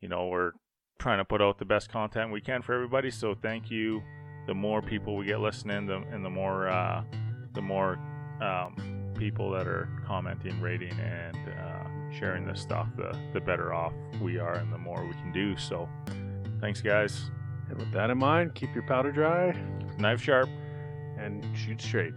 You know, we're trying to put out the best content we can for everybody. So thank you. The more people we get listening, the, and the more uh, the more um, people that are commenting, rating, and uh, sharing this stuff, the the better off we are, and the more we can do. So, thanks, guys. And with that in mind, keep your powder dry Knife sharp. and shoot straight.